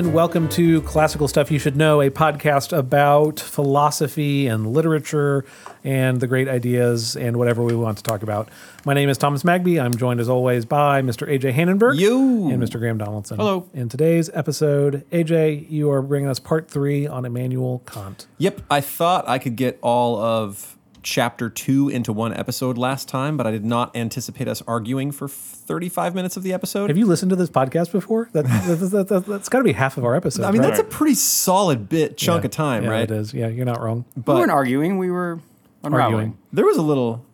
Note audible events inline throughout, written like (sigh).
and welcome to Classical Stuff You Should Know, a podcast about philosophy and literature and the great ideas and whatever we want to talk about. My name is Thomas Magby. I'm joined as always by Mr. AJ Hannenberg You. and Mr. Graham Donaldson. Hello. In today's episode, AJ, you are bringing us part three on Immanuel Kant. Yep, I thought I could get all of chapter two into one episode last time, but I did not anticipate us arguing for 35 minutes of the episode. Have you listened to this podcast before? That, that, that, that, has got to be half of our episode. I mean, right? that's a pretty solid bit chunk Yeah. of time, Yeah, right? It is. Yeah, you're not wrong. But we weren't arguing. We were unraveling. Arguing. there was a little.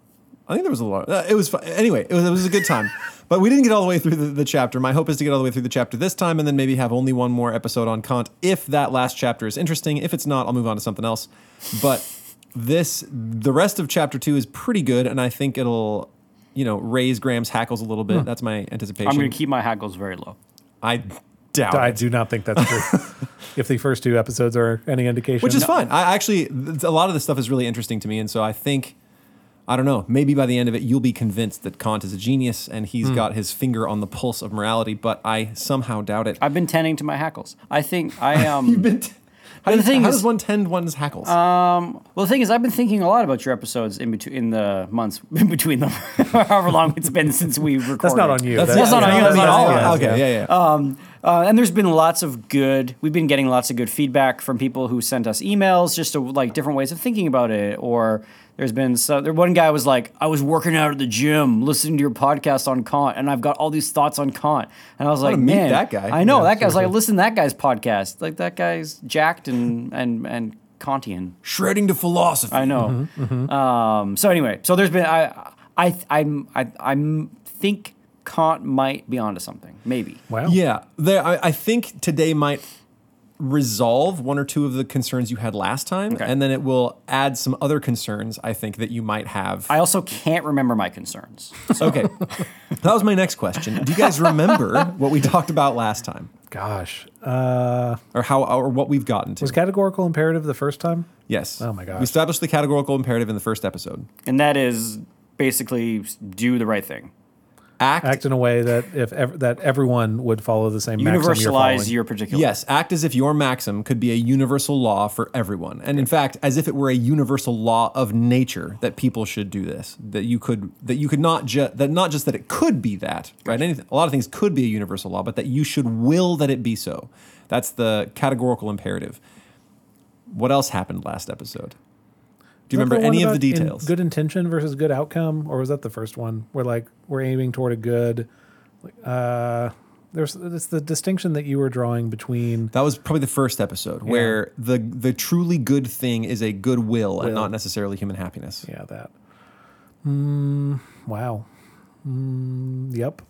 I think there was a lot. Uh, it was fun. anyway. It was, it was a good time, (laughs) but we didn't get all the way through the, the chapter. My hope is to get all the way through the chapter this time, and then maybe have only one more episode on Kant. If that last chapter is interesting, if it's not, I'll move on to something else. But this, the rest of chapter two is pretty good, and I think it'll, you know, raise Graham's hackles a little bit. That's my anticipation. I'm going to keep my hackles very low. I doubt I it. do not think that's true. (laughs) if the first two episodes are any indication, which is fine. I actually a lot of this stuff is really interesting to me, and so I think I don't know. Maybe by the end of it, you'll be convinced that Kant is a genius and he's got his finger on the pulse of morality. But I somehow doubt it. I've been tending to my hackles. I think I (laughs) um. You've been. T- how, the do you- thing how is- does one tend one's hackles? well, the thing is, I've been thinking a lot about your episodes in between in the months (laughs) in between them, however long it's been since we recorded. That's not on you. That's- that's not on you, that's not on Oh, us. okay, yeah, yeah. Uh, and there's been lots of good. We've been getting lots of good feedback from people who sent us emails, just to, like different ways of thinking about it. Or there's been so there. One guy was like, "I was working out at the gym, listening to your podcast on Kant, and I've got all these thoughts on Kant." And I was like, wanna meet "Man, that guy." I know Yeah, that guy's like, listen to that guy's podcast. Like that guy's jacked and and and Kantian. Shredding to philosophy. I know. Um, so anyway, so there's been I I I'm I I'm think Kant might be onto something. Maybe. wow. Yeah, there. I, I think today might resolve one or two of the concerns you had last time, Okay. and then it will add some other concerns. I think that you might have. I also can't remember my concerns. (laughs) Okay. that was my next question. Do you guys remember (laughs) what we talked about last time? Gosh, uh, Or how or what we've gotten to? was categorical imperative the first time? yes. Oh my gosh. We established the categorical imperative in the first episode. and that is basically do the right thing. Act, Act in a way that if ev- that everyone would follow the same maxim you're Universalize your particular. Yes, act as if your maxim could be a universal law for everyone. And in fact, as if it were a universal law of nature that people should do this. That you could that you could not just that not just that it could be that, right? Anything a lot of things could be a universal law, but that you should will that it be so. That's the categorical imperative. What else happened last episode? Do you remember any of the about in- details? good intention versus good outcome, or was that the first one where like we're aiming toward a good? Uh, there's it's the distinction that you were drawing between. That was probably the first episode where the the truly good thing is a good will and not necessarily human happiness. Yeah, that. Mm, wow. Mm, yep.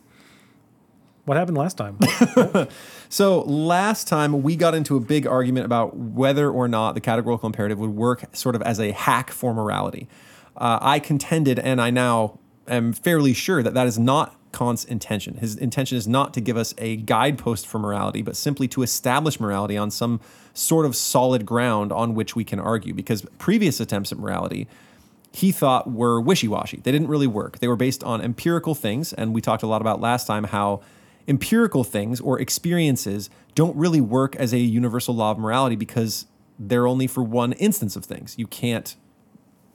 What happened last time? (laughs) So last time we got into a big argument about whether or not the categorical imperative would work sort of as a hack for morality. Uh, I contended, and I now am fairly sure that that is not Kant's intention. His intention is not to give us a guidepost for morality, but simply to establish morality on some sort of solid ground on which we can argue. Because previous attempts at morality he thought were wishy-washy. They didn't really work. They were based on empirical things, and we talked a lot about last time how empirical things or experiences don't really work as a universal law of morality because they're only for one instance of things. You can't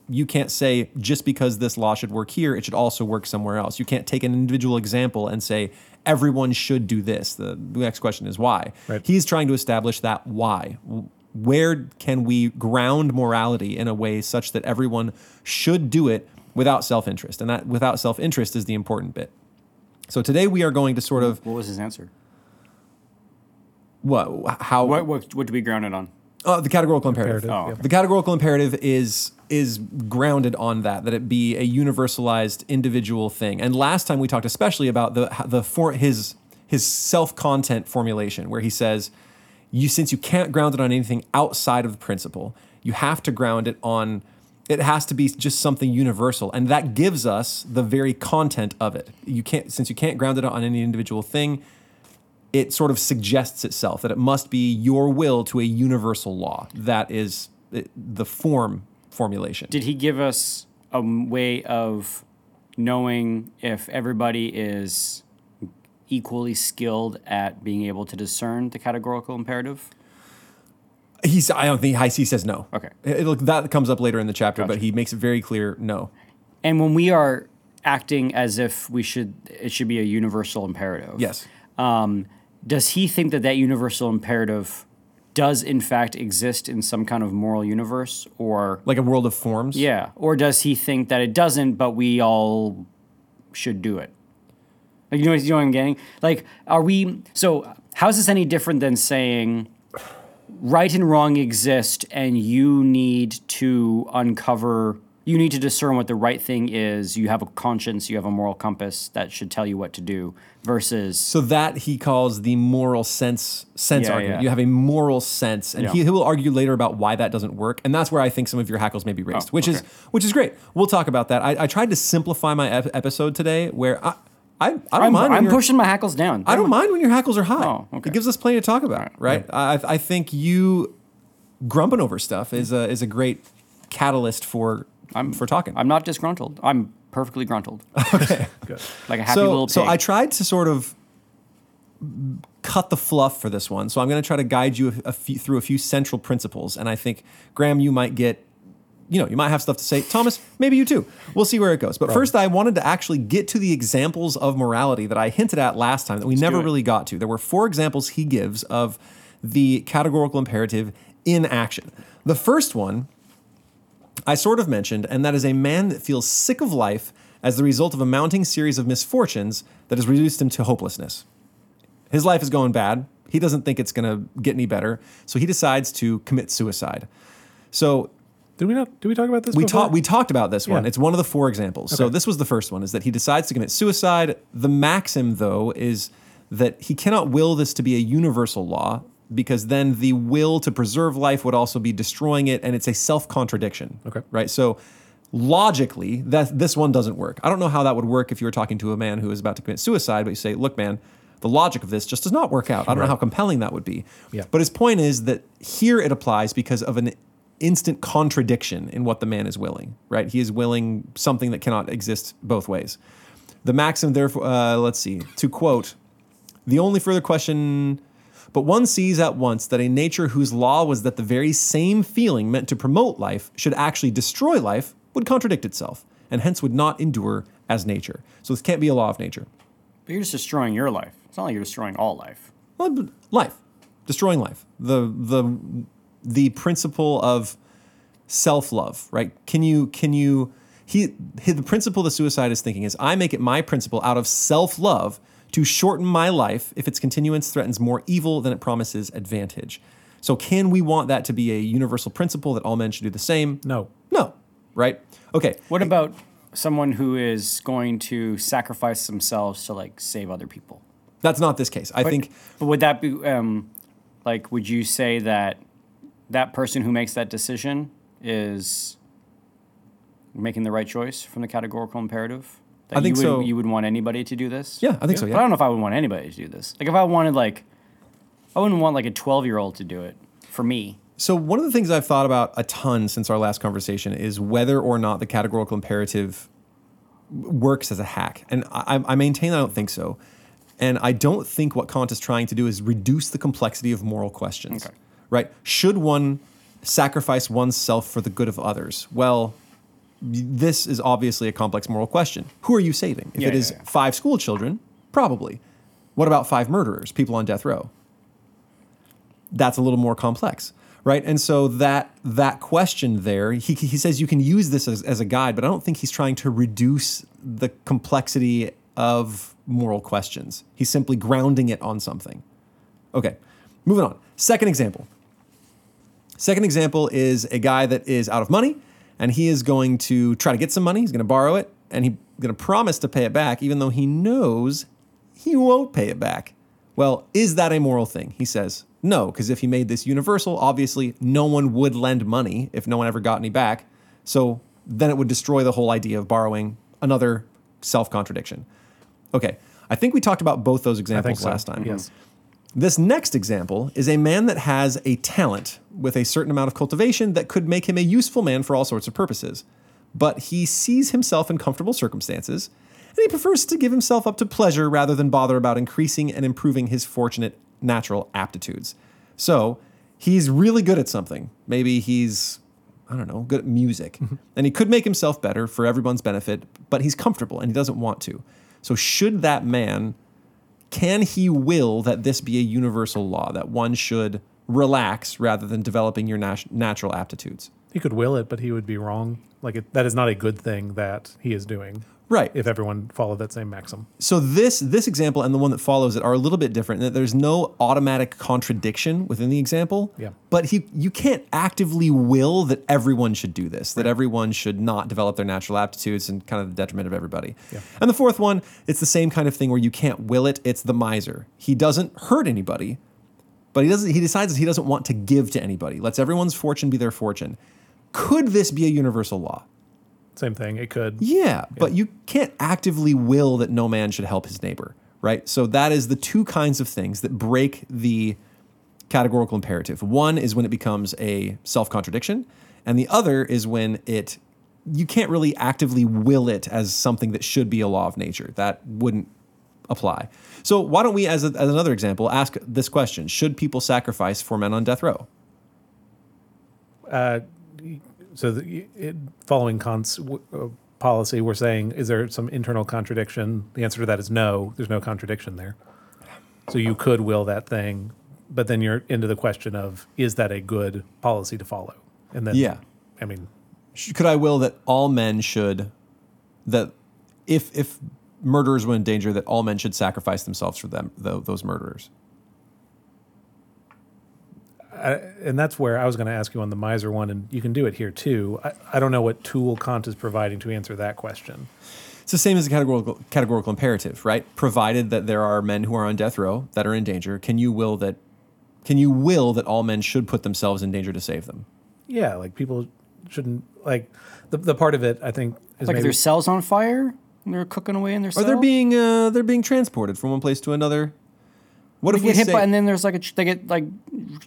you can't say just because this law should work here, it should also work somewhere else. You can't take an individual example and say everyone should do this. The, the next question is why. Right. He's trying to establish that why. Where can we ground morality in a way such that everyone should do it without self-interest? And that without self-interest is the important bit. So today we are going to sort of What was his answer? what how What what what do we ground it on? uh, the categorical imperative. Imperative, Oh, yep. The categorical imperative is is grounded on that that it be a universalized individual thing. And last time we talked especially about the the for his his self content formulation where he says you since you can't ground it on anything outside of the principle, you have to ground it on it has to be just something universal and that gives us the very content of it. You can't since you can't ground it on any individual thing, it sort of suggests itself that it must be your will to a universal law. That is the- form formulation. Did he give us a way of knowing if everybody is equally skilled at being able to discern the categorical imperative? He's. I don't think he says no. Okay. It, look, that comes up later in the chapter, but he makes it very clear no. And when we are acting as if we should, it should be a universal imperative. Yes. Um, does he think that that universal imperative does in fact exist in some kind of moral universe, or Like a world of forms. yeah, or does he think that it doesn't, but we all should do it? Like, you know, you know what I'm getting? Like, are we? So, how is this any different than saying right and wrong exist, and you need to uncover? You need to discern what the right thing is. You have a conscience. You have a moral compass that should tell you what to do. Versus, So that he calls the moral sense sense Yeah, argument. yeah. You have a moral sense, and Yeah. he, he will argue later about why that doesn't work, and that's where I think some of your hackles may be raised, Oh, which is which is great. We'll talk about that. I, I tried to simplify my ep- episode today, where I I, I don't I'm, mind. I'm pushing my hackles down. I don't mind when your hackles are high. Oh, okay. It gives us plenty to talk about, right? I, I think you grumping over stuff is a is a great catalyst for I'm for talking. I'm not disgruntled. I'm perfectly gruntled. (laughs) okay. Good. Like a happy so, little pig. So I tried to sort of cut the fluff for this one. So I'm going to try to guide you a, a few, through a few central principles. And I think, Graham, you might get, you know, you might have stuff to say. Thomas, maybe you too. We'll see where it goes. But first, I wanted to actually get to the examples of morality that I hinted at last time that we never really got to. There were four examples he gives of the categorical imperative in action. The first one I sort of mentioned, and that is a man that feels sick of life as the result of a mounting series of misfortunes that has reduced him to hopelessness. His life is going bad. He doesn't think it's going to get any better, so he decides to commit suicide. So Did we not? Did we talk about this? we talked we talked about this one. Yeah. It's one of the four examples. So this was the first one is that he decides to commit suicide. The maxim though is that he cannot will this to be a universal law because then the will to preserve life would also be destroying it and it's a self-contradiction. Okay. Right? So logically that this one doesn't work. I don't know how that would work if you were talking to a man who is about to commit suicide but you say, "Look man, the logic of this just does not work out. I don't know how compelling that would be." Yeah. But his point is that here it applies because of an instant contradiction in what the man is willing, right? He is willing something that cannot exist both ways. The maxim, therefore, uh, let's see, to quote, the only further question, but one sees at once that a nature whose law was that the very same feeling meant to promote life should actually destroy life would contradict itself, and hence would not endure as nature. So this can't be a law of nature. but you're just destroying your life. It's not like you're destroying all life. Well, life, destroying life. The the the principle of self love, right? Can you can you he, he the principle the suicide is thinking is I make it my principle out of self love to shorten my life if its continuance threatens more evil than it promises advantage. So can we want that to be a universal principle that all men should do the same? No. No, right? Okay. What about someone who is going to sacrifice themselves to like save other people? That's not this case. I think But would that be um, like? Would you say that that person who makes that decision is making the right choice from the categorical imperative? That I think you would, so. You would want anybody to do this? Yeah, I think so, But yeah. I don't know if I would want anybody to do this. Like if I wanted like, I wouldn't want like a twelve-year-old to do it for me. So one of the things I've thought about a ton since our last conversation is whether or not the categorical imperative works as a hack, and I, I maintain I don't think so. And I don't think what Kant is trying to do is reduce the complexity of moral questions. Okay. Right? Should one sacrifice oneself for the good of others? Well, this is obviously a complex moral question. Who are you saving? If Yeah, it yeah, is yeah. five school children, probably. What about five murderers, people on death row? that's a little more complex right and so that that question there he, he says you can use this as, as a guide but i don't think he's trying to reduce the complexity of moral questions he's simply grounding it on something okay moving on second example second example is a guy that is out of money and he is going to try to get some money he's going to borrow it and he's going to promise to pay it back even though he knows he won't pay it back. Well, is that a moral thing? He says, no, because if he made this universal, obviously no one would lend money if no one ever got any back. So then it would destroy the whole idea of borrowing another self contradiction. Okay, I think we talked about both those examples so. last time. Yes. This next example is a man that has a talent with a certain amount of cultivation that could make him a useful man for all sorts of purposes. But he sees himself in comfortable circumstances and he prefers to give himself up to pleasure rather than bother about increasing and improving his fortunate natural aptitudes. So he's really good at something. Maybe he's, I don't know, good at music. Mm-hmm. And he could make himself better for everyone's benefit, but he's comfortable and he doesn't want to. So should that man, can he will that this be a universal law, that one should relax rather than developing your nat- natural aptitudes? He could will it, but he would be wrong. Like it, that is not a good thing that he is doing. Right. If everyone followed that same maxim. So this this example and the one that follows it are a little bit different. in That there's no automatic contradiction within the example. Yeah. But he you can't actively will that everyone should do this. That everyone should not develop their natural aptitudes and kind of the detriment of everybody. Yeah. And the fourth one, it's the same kind of thing where you can't will it. It's the miser. He doesn't hurt anybody, but he doesn't. He decides that he doesn't want to give to anybody. Lets everyone's fortune be their fortune. Could this be a universal law? Same thing. It could. Yeah, but you can't actively will that no man should help his neighbor, right? So that is the two kinds of things that break the categorical imperative. One is when it becomes a self contradiction, and the other is when it you can't really actively will it as something that should be a law of nature. That wouldn't apply. So why don't we, as, a, as another example, ask this question: Should people sacrifice for men on death row? So the, it, following Kant's, w- uh, policy, we're saying, is there some internal contradiction? The answer to that is no. There's no contradiction there. So you could will that thing, but then you're into the question of is that a good policy to follow? And then, Yeah. I mean, could I will that all men should that if if murderers were in danger that all men should sacrifice themselves for them tho- those murderers and that's where I was going to ask you on the miser one, and you can do it here too. I, I don't know what tool Kant is providing to answer that question. it's the same as a categorical categorical imperative right provided that there are men who are on death row that are in danger can you will that can you will that all men should put themselves in danger to save them Yeah, like people shouldn't like the the part of it. I think is Like if maybe, their cell's on fire and they're cooking away in their or cell. they're being uh, they're being transported from one place to another what They if we get hit say by, and then there's like a tr- they get like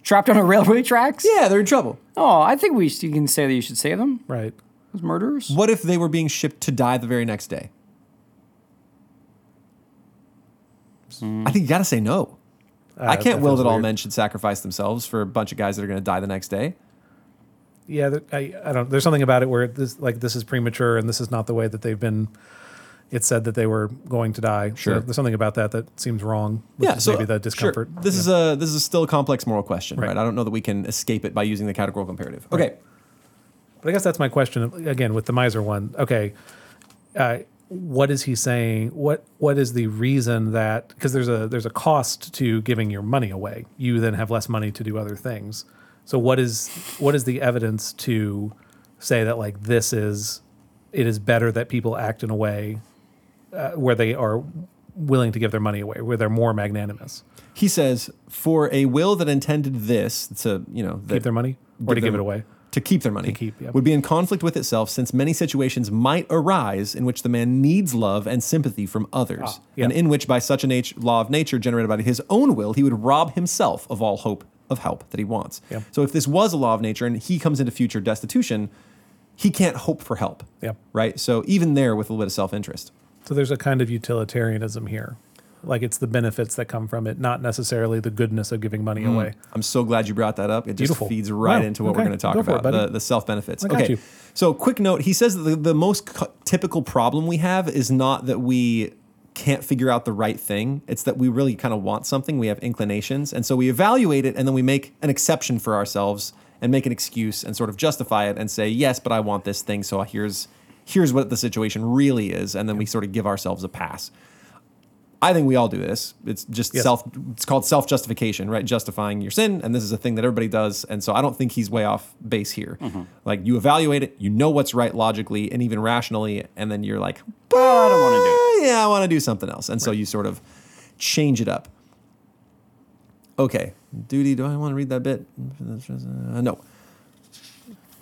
trapped on a railway tracks. yeah they're in trouble Oh, I think we you can say that you should save them. right. Those murderers. what if they were being shipped to die the very next day I think you got to say no. I Uh, can't that will feels that all weird. men should sacrifice themselves for a bunch of guys that are going to die the next day. Yeah, I, I don't. There's something about it where this like this is premature, and this is not the way that they've been. It said that they were going to die. So Sure. there's something about that that seems wrong. Yeah, so maybe the sure. discomfort. This is a this is still a complex moral question, right. Right. I don't know that we can escape it by using the categorical imperative. Okay, But I guess that's my question again with the miser one. Okay, uh, what is he saying? What what is the reason that because there's a there's a cost to giving your money away. You then have less money to do other things. So what is what is the evidence to say that like this is it is better that people act in a way uh, where they are willing to give their money away, where they're more magnanimous, he says for a will that intended this to you know that keep their money or to give it away. to keep their money To keep, yeah. would be in conflict with itself since many situations might arise in which the man needs love and sympathy from others Ah, yeah. and in which by such a nat- law of nature generated by his own will he would rob himself of all hope of help that he wants Yeah. so if this was a law of nature and he comes into future destitution he can't hope for help Yeah. right so even there with a little bit of self-interest So there's a kind of utilitarianism here. Like it's the benefits that come from it, not necessarily the goodness of giving money mm. away. I'm so glad you brought that up. It just Beautiful. feeds right into what Okay. we're going to talk Go for it, about the, the self benefits. Okay. you. So, quick note he says that the, the most typical problem we have is not that we can't figure out the right thing, it's that we really kind of want something. We have inclinations. And so we evaluate it and then we make an exception for ourselves and make an excuse and sort of justify it and say, yes, but I want this thing. So here's. Here's what the situation really is, and then we sort of give ourselves a pass. I think we all do this. It's just Yes. self. It's called self justification, right? Justifying your sin, and this is a thing that everybody does. And so I don't think he's way off base here. Like you evaluate it, you know what's right logically and even rationally, and then you're like, but I don't want to do it. "Eh, yeah, I want to do something else, and so you sort of change it up. Okay, duty. Do I want to read that bit? Uh, no.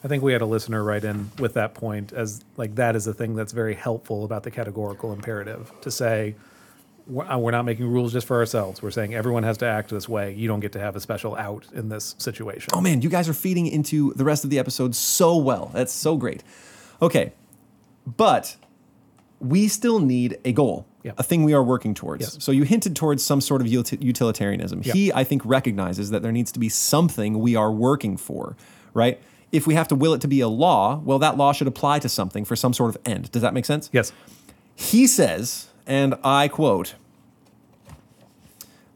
I think we had a listener write in with that point as like that is the thing that's very helpful about the categorical imperative to say we're uh, not making rules just for ourselves. We're saying everyone has to act this way. You don't get to have a special out in this situation. Oh man, you guys are feeding into the rest of the episode so well. That's so great. Okay, but we still need a goal, Yeah. a thing we are working towards. Yes. So you hinted towards some sort of utilitarianism. Yeah. He, I think, recognizes that there needs to be something we are working for, right? If we have to will it to be a law, well, that law should apply to something for some sort of end. Does that make sense? Yes. He says, and I quote,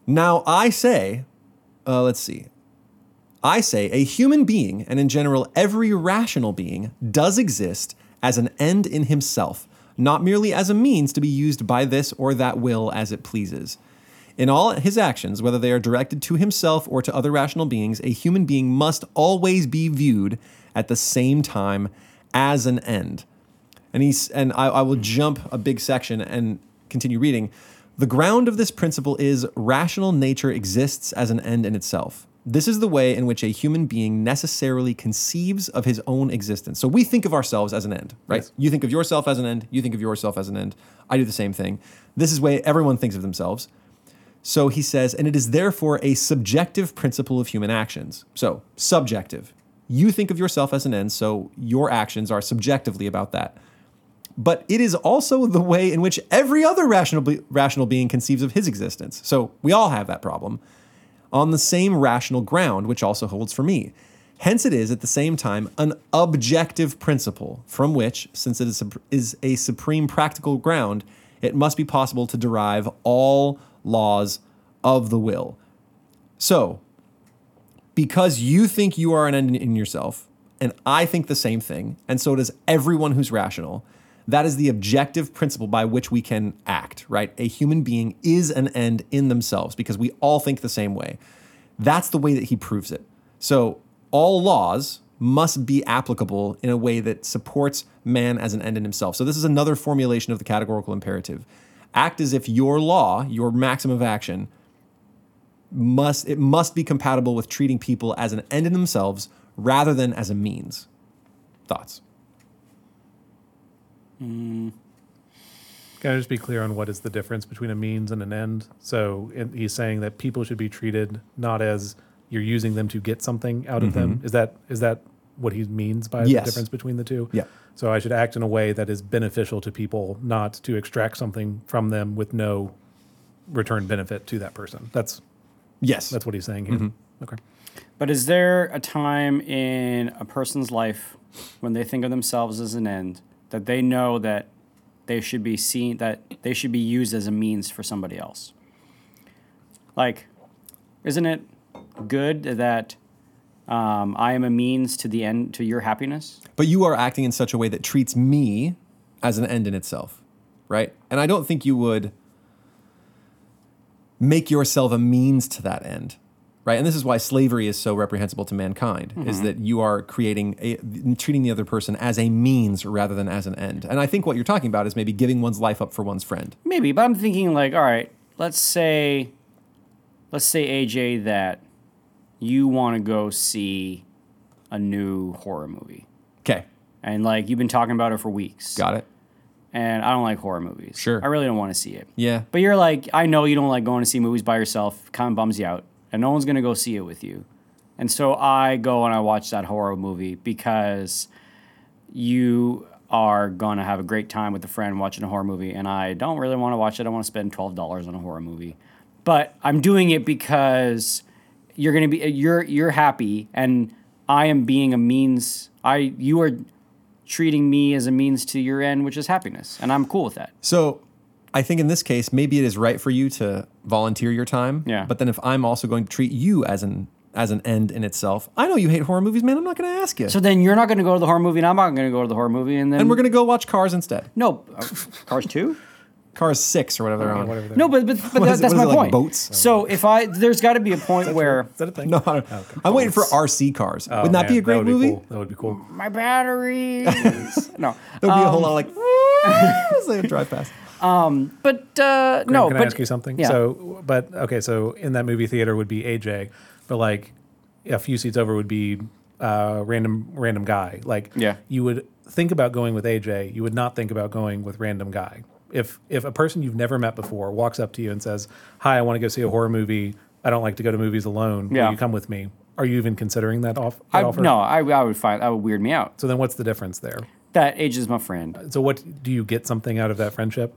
Now I say, uh, let's see, I say a human being, and in general every rational being, does exist as an end in himself, not merely as a means to be used by this or that will as it pleases. In all his actions, whether they are directed to himself or to other rational beings, a human being must always be viewed at the same time as an end. And he's and I, I will jump a big section and continue reading. The ground of this principle is rational nature exists as an end in itself. This is the way in which a human being necessarily conceives of his own existence. So we think of ourselves as an end, right? Yes. You think of yourself as an end, you think of yourself as an end. I do the same thing. This is the way everyone thinks of themselves. So he says, and it is therefore a subjective principle of human actions. So, subjective. You think of yourself as an end, so your actions are subjectively about that. But it is also the way in which every other rational, be- rational being conceives of his existence. So, we all have that problem on the same rational ground, which also holds for me. Hence, it is at the same time an objective principle from which, since it is a, is a supreme practical ground, it must be possible to derive all laws of the will. So, because you think you are an end in yourself, and I think the same thing, and so does everyone who's rational, that is the objective principle by which we can act, right? A human being is an end in themselves because we all think the same way. That's the way that he proves it. So, all laws must be applicable in a way that supports man as an end in himself. So, this is another formulation of the categorical imperative. Act as if your law, your maxim of action, must it must be compatible with treating people as an end in themselves rather than as a means. Thoughts? Mm. Can I just be clear on what is the difference between a means and an end? So he's saying that people should be treated not as you're using them to get something out of them. Is that is that what he means by Yes. the difference between the two? Yeah. So I should act in a way that is beneficial to people, not to extract something from them with no return benefit to that person. That's Yes. that's what he's saying here. Mm-hmm. Okay. But is there a time in a person's life when they think of themselves as an end that they know that they should be seen that they should be used as a means for somebody else? Like, isn't it good that um, I am a means to the end to your happiness? but you are acting in such a way that treats me as an end in itself, right? And I don't think you would make yourself a means to that end, right? And this is why slavery is so reprehensible to mankind: is that you are creating a treating the other person as a means rather than as an end. And I think what you're talking about is maybe giving one's life up for one's friend. Maybe, but I'm thinking like, all right, let's say, let's say AJ that you want to go see a new horror movie, Okay, and like you've been talking about it for weeks. got it. and I don't like horror movies. Sure. I really don't want to see it. Yeah, But you're like, I know you don't like going to see movies by yourself. Kind of bums you out, and no one's gonna go see it with you. And so I go and I watch that horror movie because you are gonna have a great time with a friend watching a horror movie, and I don't really want to watch it. I want to spend twelve dollars on a horror movie, but I'm doing it because you're gonna be you're you're happy, and I am being a means. I you are treating me as a means to your end, which is happiness, and I'm cool with that. So I think in this case, maybe it is right for you to volunteer your time. Yeah. But then if I'm also going to treat you as an as an end in itself, I know you hate horror movies, man. I'm not going to ask you. So then you're not going to go to the horror movie, and I'm not going to go to the horror movie, and then and we're going to go watch Cars instead. no uh, Cars two. Cars Six or whatever they're on. Whatever. No, but but, but (laughs) What that, is it- that's my is it, like point. boats? So if I there's got to be a point where Is that a thing? No, I don't- I'm waiting for RC Cars. Oh, Wouldn't that man, be a great would movie? cool. That would be cool. my batteries. (laughs) no, There'd be a whole Um, lot of like (laughs) as they drive past. Um, but uh, no. Can but I ask you something? Yeah. So, but okay, so in that movie theater would be AJ, but like a few seats over would be uh, random random guy. Like, Yeah. you would think about going with AJ. You would not think about going with random guy. If if a person you've never met before walks up to you and says, "Hi, I want to go see a horror movie. I don't like to go to movies alone. Yeah. Will you come with me?" Are you even considering that, off, that I, offer? no, I, I would find that would weird me out. So then, what's the difference there? that age is my friend. Uh, so what do you get something out of that friendship?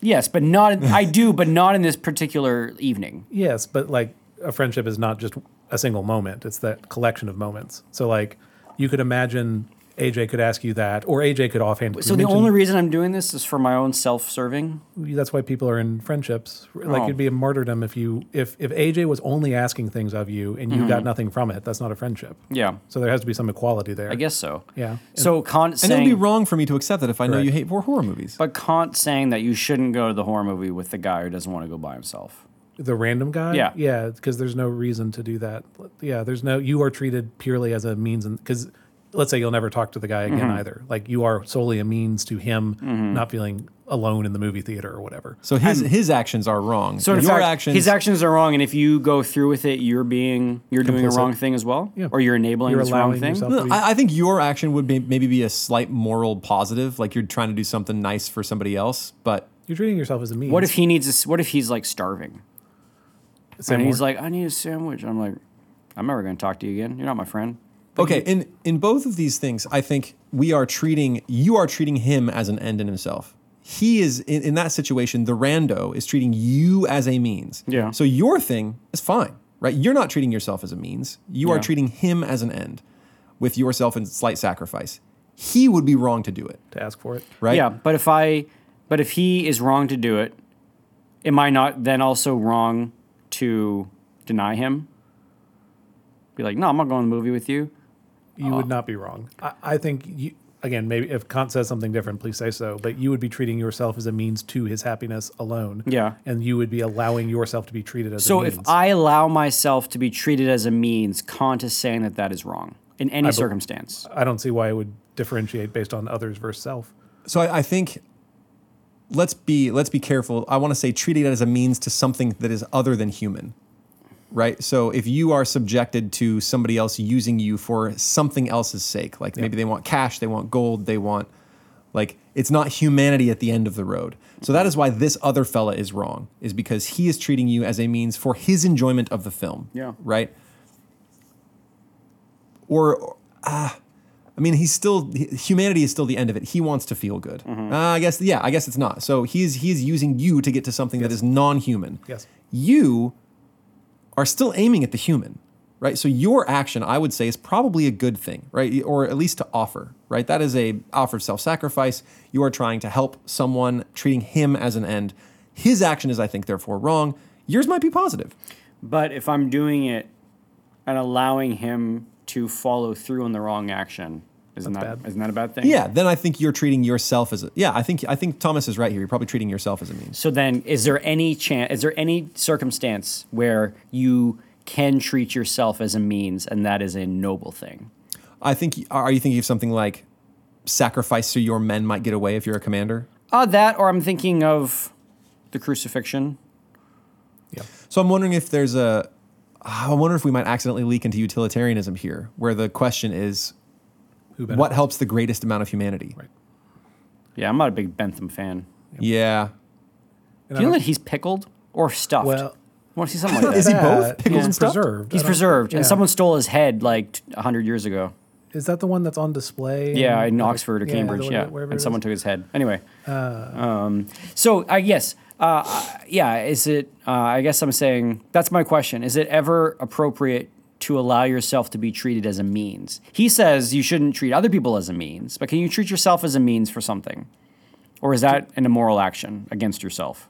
Yes, but not. I do, but not in this particular evening. Yes, but like a friendship is not just a single moment; it's that collection of moments. So like you could imagine AJ could ask you that, or AJ could offhand. So the mention- only reason I'm doing this is for my own self-serving. that's why people are in friendships. Like Oh. it'd be a martyrdom if you if if AJ was only asking things of you and you Mm-hmm. got nothing from it. That's not a friendship. Yeah, So there has to be some equality there. I guess so. Yeah. So Kant And it would be wrong for me to accept that if I know you hate horror movies. but Kant saying that you shouldn't go to the horror movie with the guy who doesn't want to go by himself. The random guy. Yeah. Yeah. Because there's no reason to do that. Yeah. There's no. You are treated purely as a means, and because let's say you'll never talk to the guy again Mm-hmm. either. Like you are solely a means to him not feeling alone in the movie theater or whatever. So his his actions are wrong. So in your fact, actions, his actions are wrong, and if you go through with it, you're being you're doing a wrong thing as well, Yeah. or you're enabling You're this wrong thing. yourself- No, I, I think your action would be, maybe be a slight moral positive, like you're trying to do something nice for somebody else. But You're treating yourself as a means. What if he needs a, s- What if he's like starving, Say and he's like, "I need a sandwich." I'm like, "I'm never going to talk to you again. You're not my friend." Okay, in in both of these things, I think we are treating you are treating him as an end in himself. He is in, in that situation. The rando is treating you as a means. Yeah. So your thing is fine, right? You're not treating yourself as a means. You are Yeah. treating him as an end, with yourself in slight sacrifice. He would be wrong to do it, to ask for it. right? Yeah, but if I, but if he is wrong to do it, am I not then also wrong to deny him? Be like, no, I'm not going to the movie with you. You would uh, not be wrong. I, I think you again. Maybe if Kant says something different, please say so. But you would be treating yourself as a means to his happiness alone. Yeah. and you would be allowing yourself to be treated as. A means. So if. I allow myself to be treated as a means, Kant is saying that that is wrong in any bel- circumstance. I don't see why it would differentiate based on others versus self. So I, I think let's be let's be careful. I want to say treating it as a means to something that is other than human. Right? So if you are subjected to somebody else using you for something else's sake, like maybe they want cash, they want gold, they want like it's not humanity at the end of the road. So that is why this other fella is wrong, is because he is treating you as a means for his enjoyment of the film. Yeah. Right? Or ah, I mean, he's still humanity is still the end of it. He wants to feel good. Mm-hmm. Uh, I guess yeah, I guess it's not. So he's he's using you to get to something that is non-human. Yes. You are still aiming at the human, right? So your action, I would say, is probably a good thing, right? Or at least to offer, right? That is a offer of self-sacrifice. You are trying to help someone, treating him as an end. His action is, I think, therefore wrong. Yours might be positive. But if I'm doing it and allowing him to follow through on the wrong action, isn't That's that bad. not that a bad thing? Yeah, then I think you're treating yourself as a yeah. I think I think Thomas is right here. You're probably treating yourself as a means. So then, is there any chance? Is there any circumstance where you can treat yourself as a means, and that is a noble thing? I think. Are you thinking of something like sacrifice so your men might get away if you're a commander? Uh, that, or I'm thinking of the crucifixion. Yeah. So I'm wondering if there's a. I wonder if we might accidentally leak into utilitarianism here, where the question is, Who what helps the greatest amount of humanity? Right. Yeah, I'm not a big Bentham fan. Yeah. And Do you I know that he's pickled or stuffed? Well, I want to see something like that. (laughs) Is he both? that. Pickles He's and stuffed? preserved. He's I don't- preserved, and someone stole his head like t- 100 years ago. Is that the one that's on display? Yeah, in like, Oxford or yeah, Cambridge. Yeah, that- and someone is? took his head. Anyway, um, so I guess, uh, uh, yeah, is it? Uh, I guess I'm saying that's my question. Is it ever appropriate to allow yourself to be treated as a means? He says you shouldn't treat other people as a means, but can you treat yourself as a means for something, or is that an immoral action against yourself?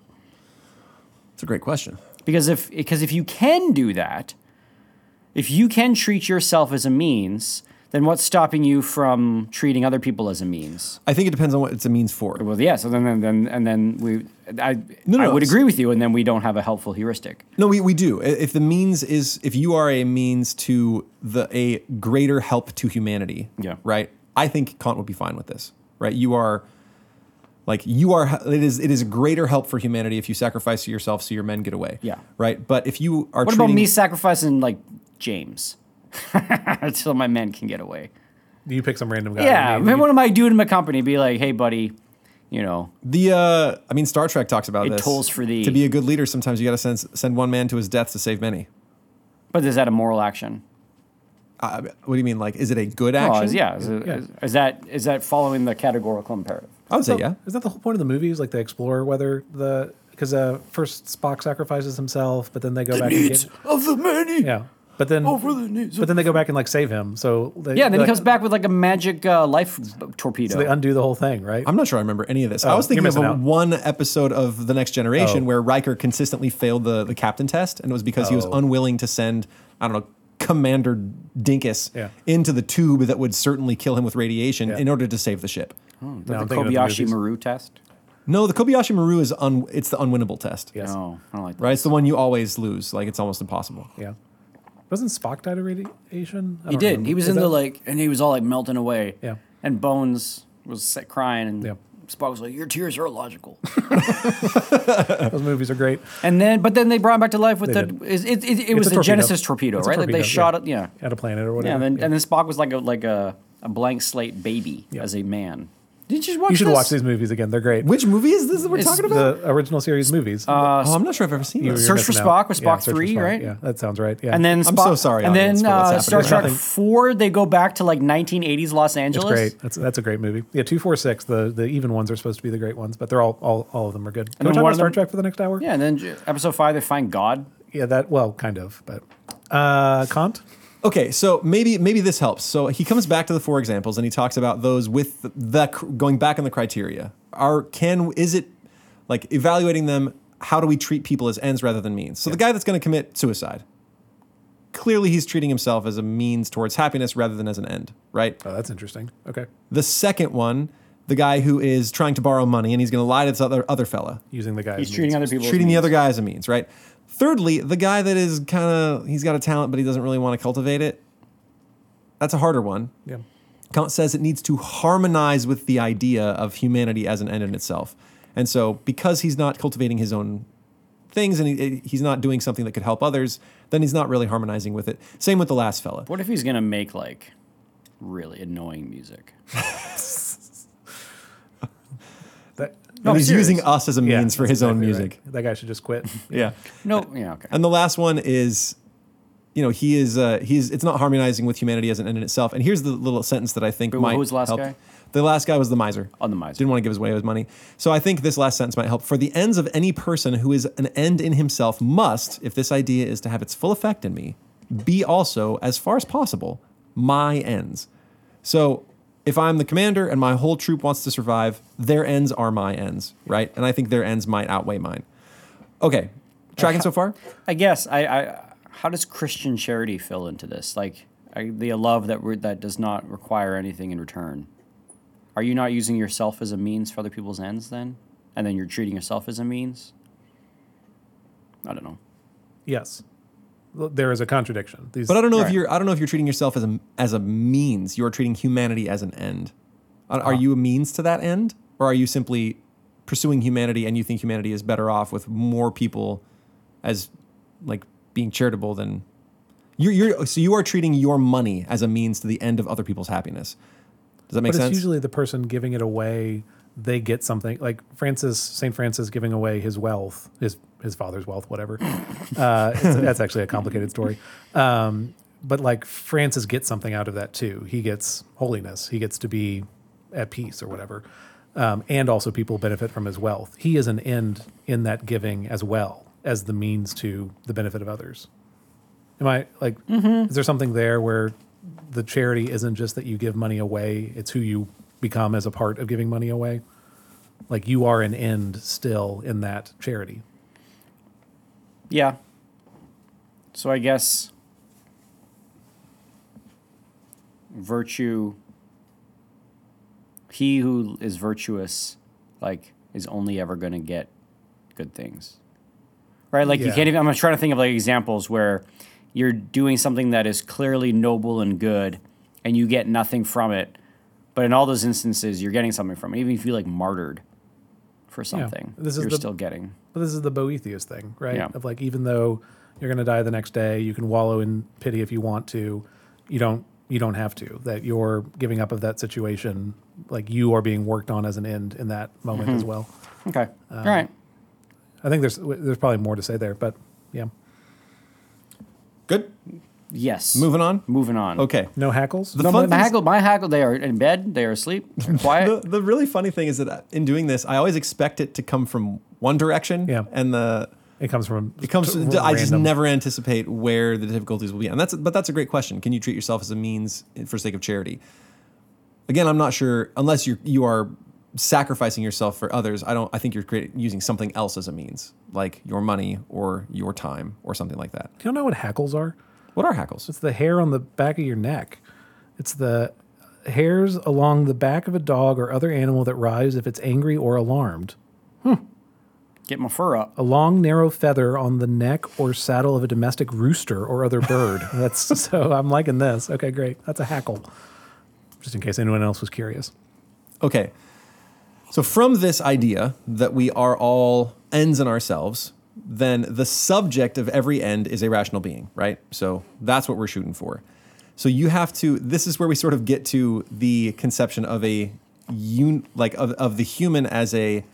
It's a great question. Because if because if you can do that, if you can treat yourself as a means, then what's stopping you from treating other people as a means? I think it depends on what it's a means for. Well, yeah. So then, then, then and then we, I, No, I would it's- agree with you, and then we don't have a helpful heuristic. No, we, we do. If the means is if you are a means to the a greater help to humanity, Yeah. right? I think Kant would be fine with this, right? You are like you are it is it is a greater help for humanity if you sacrifice yourself so your men get away. Yeah. Right? But if you are What about me sacrificing like James, (laughs) until my men can get away? You pick some random guy. Yeah. maybe. Maybe one of my dude in my company be like, "Hey, buddy, you know, the uh I mean Star Trek talks about It this. tolls for thee. To be a good leader, sometimes you gotta send send one man to his death to save many. but is that a moral action?" Uh, what do you mean? Like, is it a good Oh, action? is, yeah. Is, it- Yeah. is- is that is that following the categorical imperative? I would say yeah. Is that the whole point of the movies? Like they explore whether the because uh, first Spock sacrifices himself, but then they go back and get of the many. yeah. But then Over the needs but then they go back and like save him. So they, Yeah, then he like, comes back with like a magic uh, life torpedo. So they undo the whole thing, right? I'm not sure I remember any of this. I Oh, was thinking of a, one episode of The Next Generation Oh. where Riker consistently failed the, the captain test, and it was because he was Oh. unwilling to send, I don't know, Commander Dinkus Yeah. into the tube that would certainly kill him with radiation Yeah. in order to save the ship. Now the I'm thinking of the Kobayashi movies. Maru test. No, the Kobayashi Maru is un, it's the unwinnable test. Yes. No, I don't like that. Right? It's the one you always lose. Like it's almost impossible. Yeah. Wasn't Spock died of radiation? He did. remember. He was Is in the like, and he was all like melting away. Yeah. And Bones was set crying, and Yeah. Spock was like, "Your tears are illogical." (laughs) (laughs) Those movies are great. and then, but then they brought him back to life with They the. It, it, it, it was the torpedo. Genesis torpedo, It's right? like they torpedo, shot yeah. it. Yeah. At a planet or Yeah. whatever. And then, and then Spock was like a like a, a blank slate baby Yeah. as a man. Did you just watch? you should this? watch these movies again. They're great. Which movie is this that we're It's talking about? the original series movies. oh, I'm not sure I've ever seen You- this. you're Search for missing Spock out. with Yeah, Spock Search for 3, Spock. right? Yeah, that sounds right. Yeah. And then I'm Spock, so sorry, And then for what's uh, Star happening Trek right now. Four, they go back to like 1980s Los it's Angeles. great. That's that's a great movie. Yeah, two, four, six. The the even ones are supposed to be the great ones, but they're all all, all of them are good. Can we then talk one about of Star them- Trek for the next hour? Yeah, and then j- episode five, they find God. Yeah, that well, kind of, but uh, Kant. Okay, so maybe maybe this helps. So he comes back to the four examples and he talks about those with the, the going back on the criteria. Are can is it like evaluating them? How do we treat people as ends rather than means? So the guy that's going to commit suicide, clearly he's treating himself as a means towards happiness rather than as an end, right? Oh, that's interesting. Okay, The second one, the guy who is trying to borrow money and he's going to lie to this other other fella, using the guy. He's as treating means. other people. as treating the means. other guy as a means, right? Thirdly, the guy that is kind of he's got a talent but he doesn't really want to cultivate it. That's a harder one. Yeah, Kant says it needs to harmonize with the idea of humanity as an end in itself. And so, because he's not cultivating his own things and he, he's not doing something that could help others, then he's not really harmonizing with it. Same with the last fella. What if he's gonna make like really annoying music? (laughs) that. No, he's serious. using us as a yeah, means for that's his own music. right. That guy should just quit. (laughs) Yeah. No, yeah, okay. And the last one is, you know, he is uh, he's it's not harmonizing with humanity as an end in itself. And here's the little sentence that I think Who- might who was the last help. guy? The last guy was the miser. On the miser. Didn't want to give his away his money. So I think this last sentence might help. For the ends of any person who is an end in himself must, if this idea is to have its full effect in me, be also, as far as possible, my ends. So if I'm the commander and my whole troop wants to survive, their ends are my ends, right? And I think their ends might outweigh mine. Okay. Tracking uh, so far? I guess I, I how does Christian charity fill into this? Like I, the love that we that does not require anything in return. Are you not using yourself as a means for other people's ends then? And then you're treating yourself as a means? I don't know. Yes, Well, there is a contradiction. These, But I don't know if you're I don't know if you're treating yourself as a as a means. You're treating humanity as an end. Are, Ah. are you a means to that end, or are you simply pursuing humanity and you think humanity is better off with more people as like being charitable than you're, you're so you are treating your money as a means to the end of other people's happiness. Does that make but sense? it's usually the person giving it away. They get something like Francis, Saint Francis giving away his wealth, his his father's wealth, whatever. (laughs) Uh, that's actually a complicated story. Um, but like Francis gets something out of that too. He gets holiness. He gets to be at peace or whatever. Um, and also people benefit from his wealth. He is an end in that giving as well as the means to the benefit of others. Am I like? Is there something there where the charity isn't just that you give money away; it's who you become as a part of giving money away. Like you are an end still in that charity. Yeah. So I guess virtue he who is virtuous like is only ever going to get good things. Right? Like you can't even I'm trying to think of like examples where you're doing something that is clearly noble and good and you get nothing from it. But in all those instances you're getting something from it. Even if you feel like martyred for something, This is you're the- still getting. But this is the Boethius thing, right? Yeah. Of like even though you're going to die the next day, you can wallow in pity if you want to. You don't. You don't have to. That you're giving up of that situation. Like you are being worked on as an end in that moment as well. Okay. Um, all right. I think there's there's probably more to say there, but yeah. Good. Yes. Moving on. Moving on. Okay. No hackles? The No, fun my, my hackle, my hackle, they are in bed, they are asleep, (laughs) they're quiet. The, the really funny thing is that uh, in doing this, I always expect it to come from one direction. Yeah. And the it comes from. it comes. t- I just never anticipate where the difficulties will be, and that's. But that's a great question. Can you treat yourself as a means for sake of charity? Again, I'm not sure unless you you are sacrificing yourself for others. I don't. I think you're creating, using something else as a means, like your money or your time or something like that. Do you know what hackles are? What are hackles? It's the hair on the back of your neck. It's the hairs along the back of a dog or other animal that rise if it's angry or alarmed. Hmm. Get my fur up. A long, narrow feather on the neck or saddle of a domestic rooster or other bird. (laughs) That's so. I'm liking this. Okay, great. That's a hackle. Just in case anyone else was curious. Okay. So from this idea that we are all ends in ourselves, then the subject of every end is a rational being, right? So that's what we're shooting for. So you have to this is where we sort of get to the conception of a un, like of, of the human as a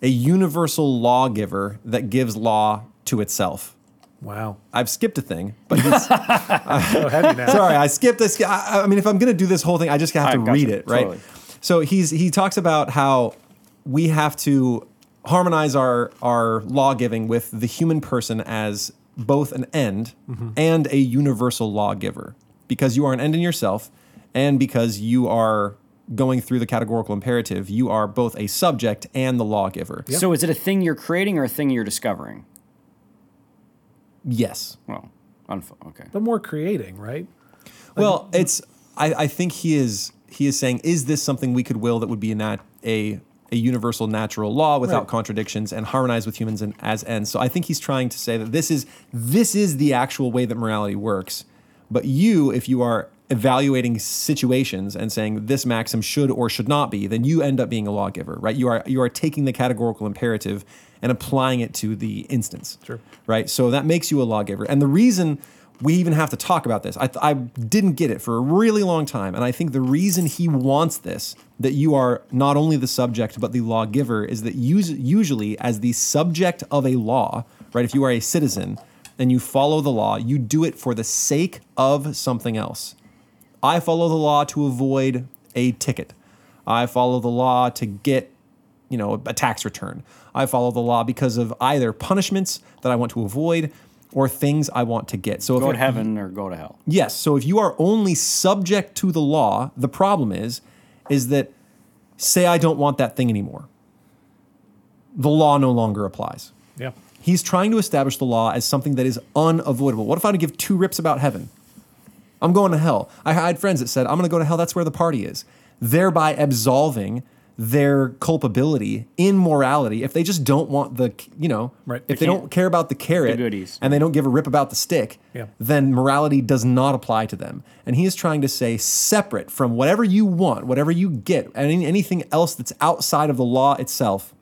a universal lawgiver that gives law to itself. Wow. I've skipped a thing, but (laughs) So heavy now. Sorry, I skipped this. I, I mean, if I'm going to do this whole thing, I just have to gotcha, read it, right? totally. So he's he talks about how we have to harmonize our our law giving with the human person as both an end Mm-hmm. and a universal lawgiver, because you are an end in yourself, and because you are going through the categorical imperative, you are both a subject and the lawgiver. So is it a thing you're creating or a thing you're discovering? Yes. Well, unf- okay. But more creating, right? Well, it's. I, I think he is. He is saying, is this something we could will that would be a nat, a a universal natural law without Right. contradictions and harmonize with humans and as ends? So I think he's trying to say that this is this is the actual way that morality works. But you, if you are evaluating situations and saying this maxim should or should not be, then you end up being a lawgiver, right? You are you are taking the categorical imperative and applying it to the instance Sure. right? So that makes you a lawgiver. And the reason we even have to talk about this, I, I didn't get it for a really long time. And I think the reason he wants this, that you are not only the subject, but the lawgiver, is that us- usually, as the subject of a law, right, if you are a citizen and you follow the law, you do it for the sake of something else. I follow the law to avoid a ticket. I follow the law to get you know, a tax return. I follow the law because of either punishments that I want to avoid or things I want to get. So if Go it- to heaven or go to hell. Yes. So if you are only subject to the law, the problem is, is that say I don't want that thing anymore. The law no longer applies. Yeah. He's trying to establish the law as something that is unavoidable. What if I had to give two rips about heaven? I'm going to hell. I had friends that said, I'm going to go to hell. That's where the party is. Thereby absolving their culpability in morality if they just don't want the, you know, Right. if They they don't care about the carrot goodies. and they don't give a rip about the stick, Yeah. then morality does not apply to them. And he is trying to say, separate from whatever you want, whatever you get, any, anything else that's outside of the law itself,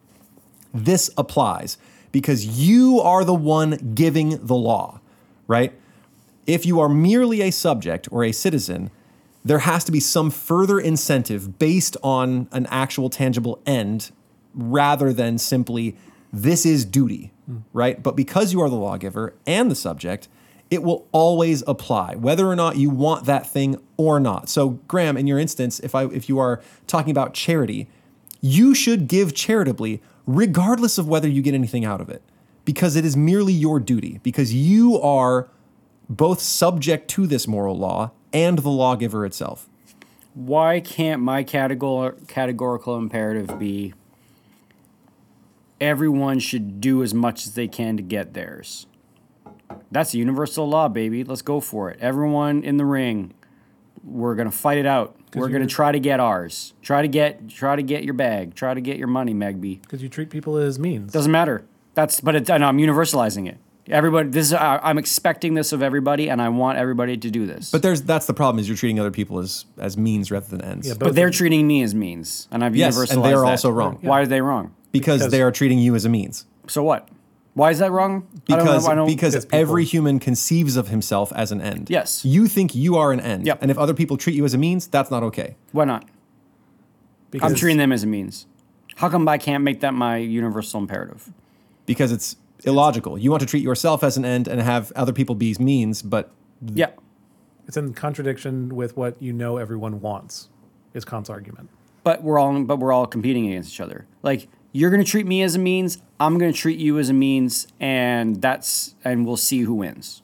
this applies because you are the one giving the law, right? If you are merely a subject or a citizen, there has to be some further incentive based on an actual tangible end rather than simply this is duty, right? But because you are the lawgiver and the subject, it will always apply whether or not you want that thing or not. So Graham, in your instance, if I if you are talking about charity, you should give charitably regardless of whether you get anything out of it because it is merely your duty because you are both subject to this moral law and the lawgiver itself. Why can't my categor- categorical imperative be everyone should do as much as they can to get theirs? That's a universal law, baby. Let's go for it. Everyone in the ring, we're gonna fight it out. We're gonna try to get ours. Try to get try to get your bag. Try to get your money, Megby. Because you treat people as means. Doesn't matter. That's but it, and I'm universalizing it. Everybody, this is I, I'm expecting this of everybody, and I want everybody to do this. But there's that's the problem is you're treating other people as as means rather than ends. Yeah, But they're of- treating me as means, and I've Yes, universalized and they are that. also wrong. Why are they wrong? because, Because- they are treating you as a means. So what? Why is that wrong? I don't Because know, I don't, because Because people- every human conceives of himself as an end. Yes. You think you are an end. Yep. And if other people treat you as a means, that's not okay. why not? because I'm treating them as a means. How come I can't make that my universal imperative? Because it's illogical. You want to treat yourself as an end and have other people be means, but Yeah. It's in contradiction with what you know everyone wants. Is Kant's argument. but we're all but we're all competing against each other. Like you're going to treat me as a means, I'm going to treat you as a means, and that's and we'll see who wins.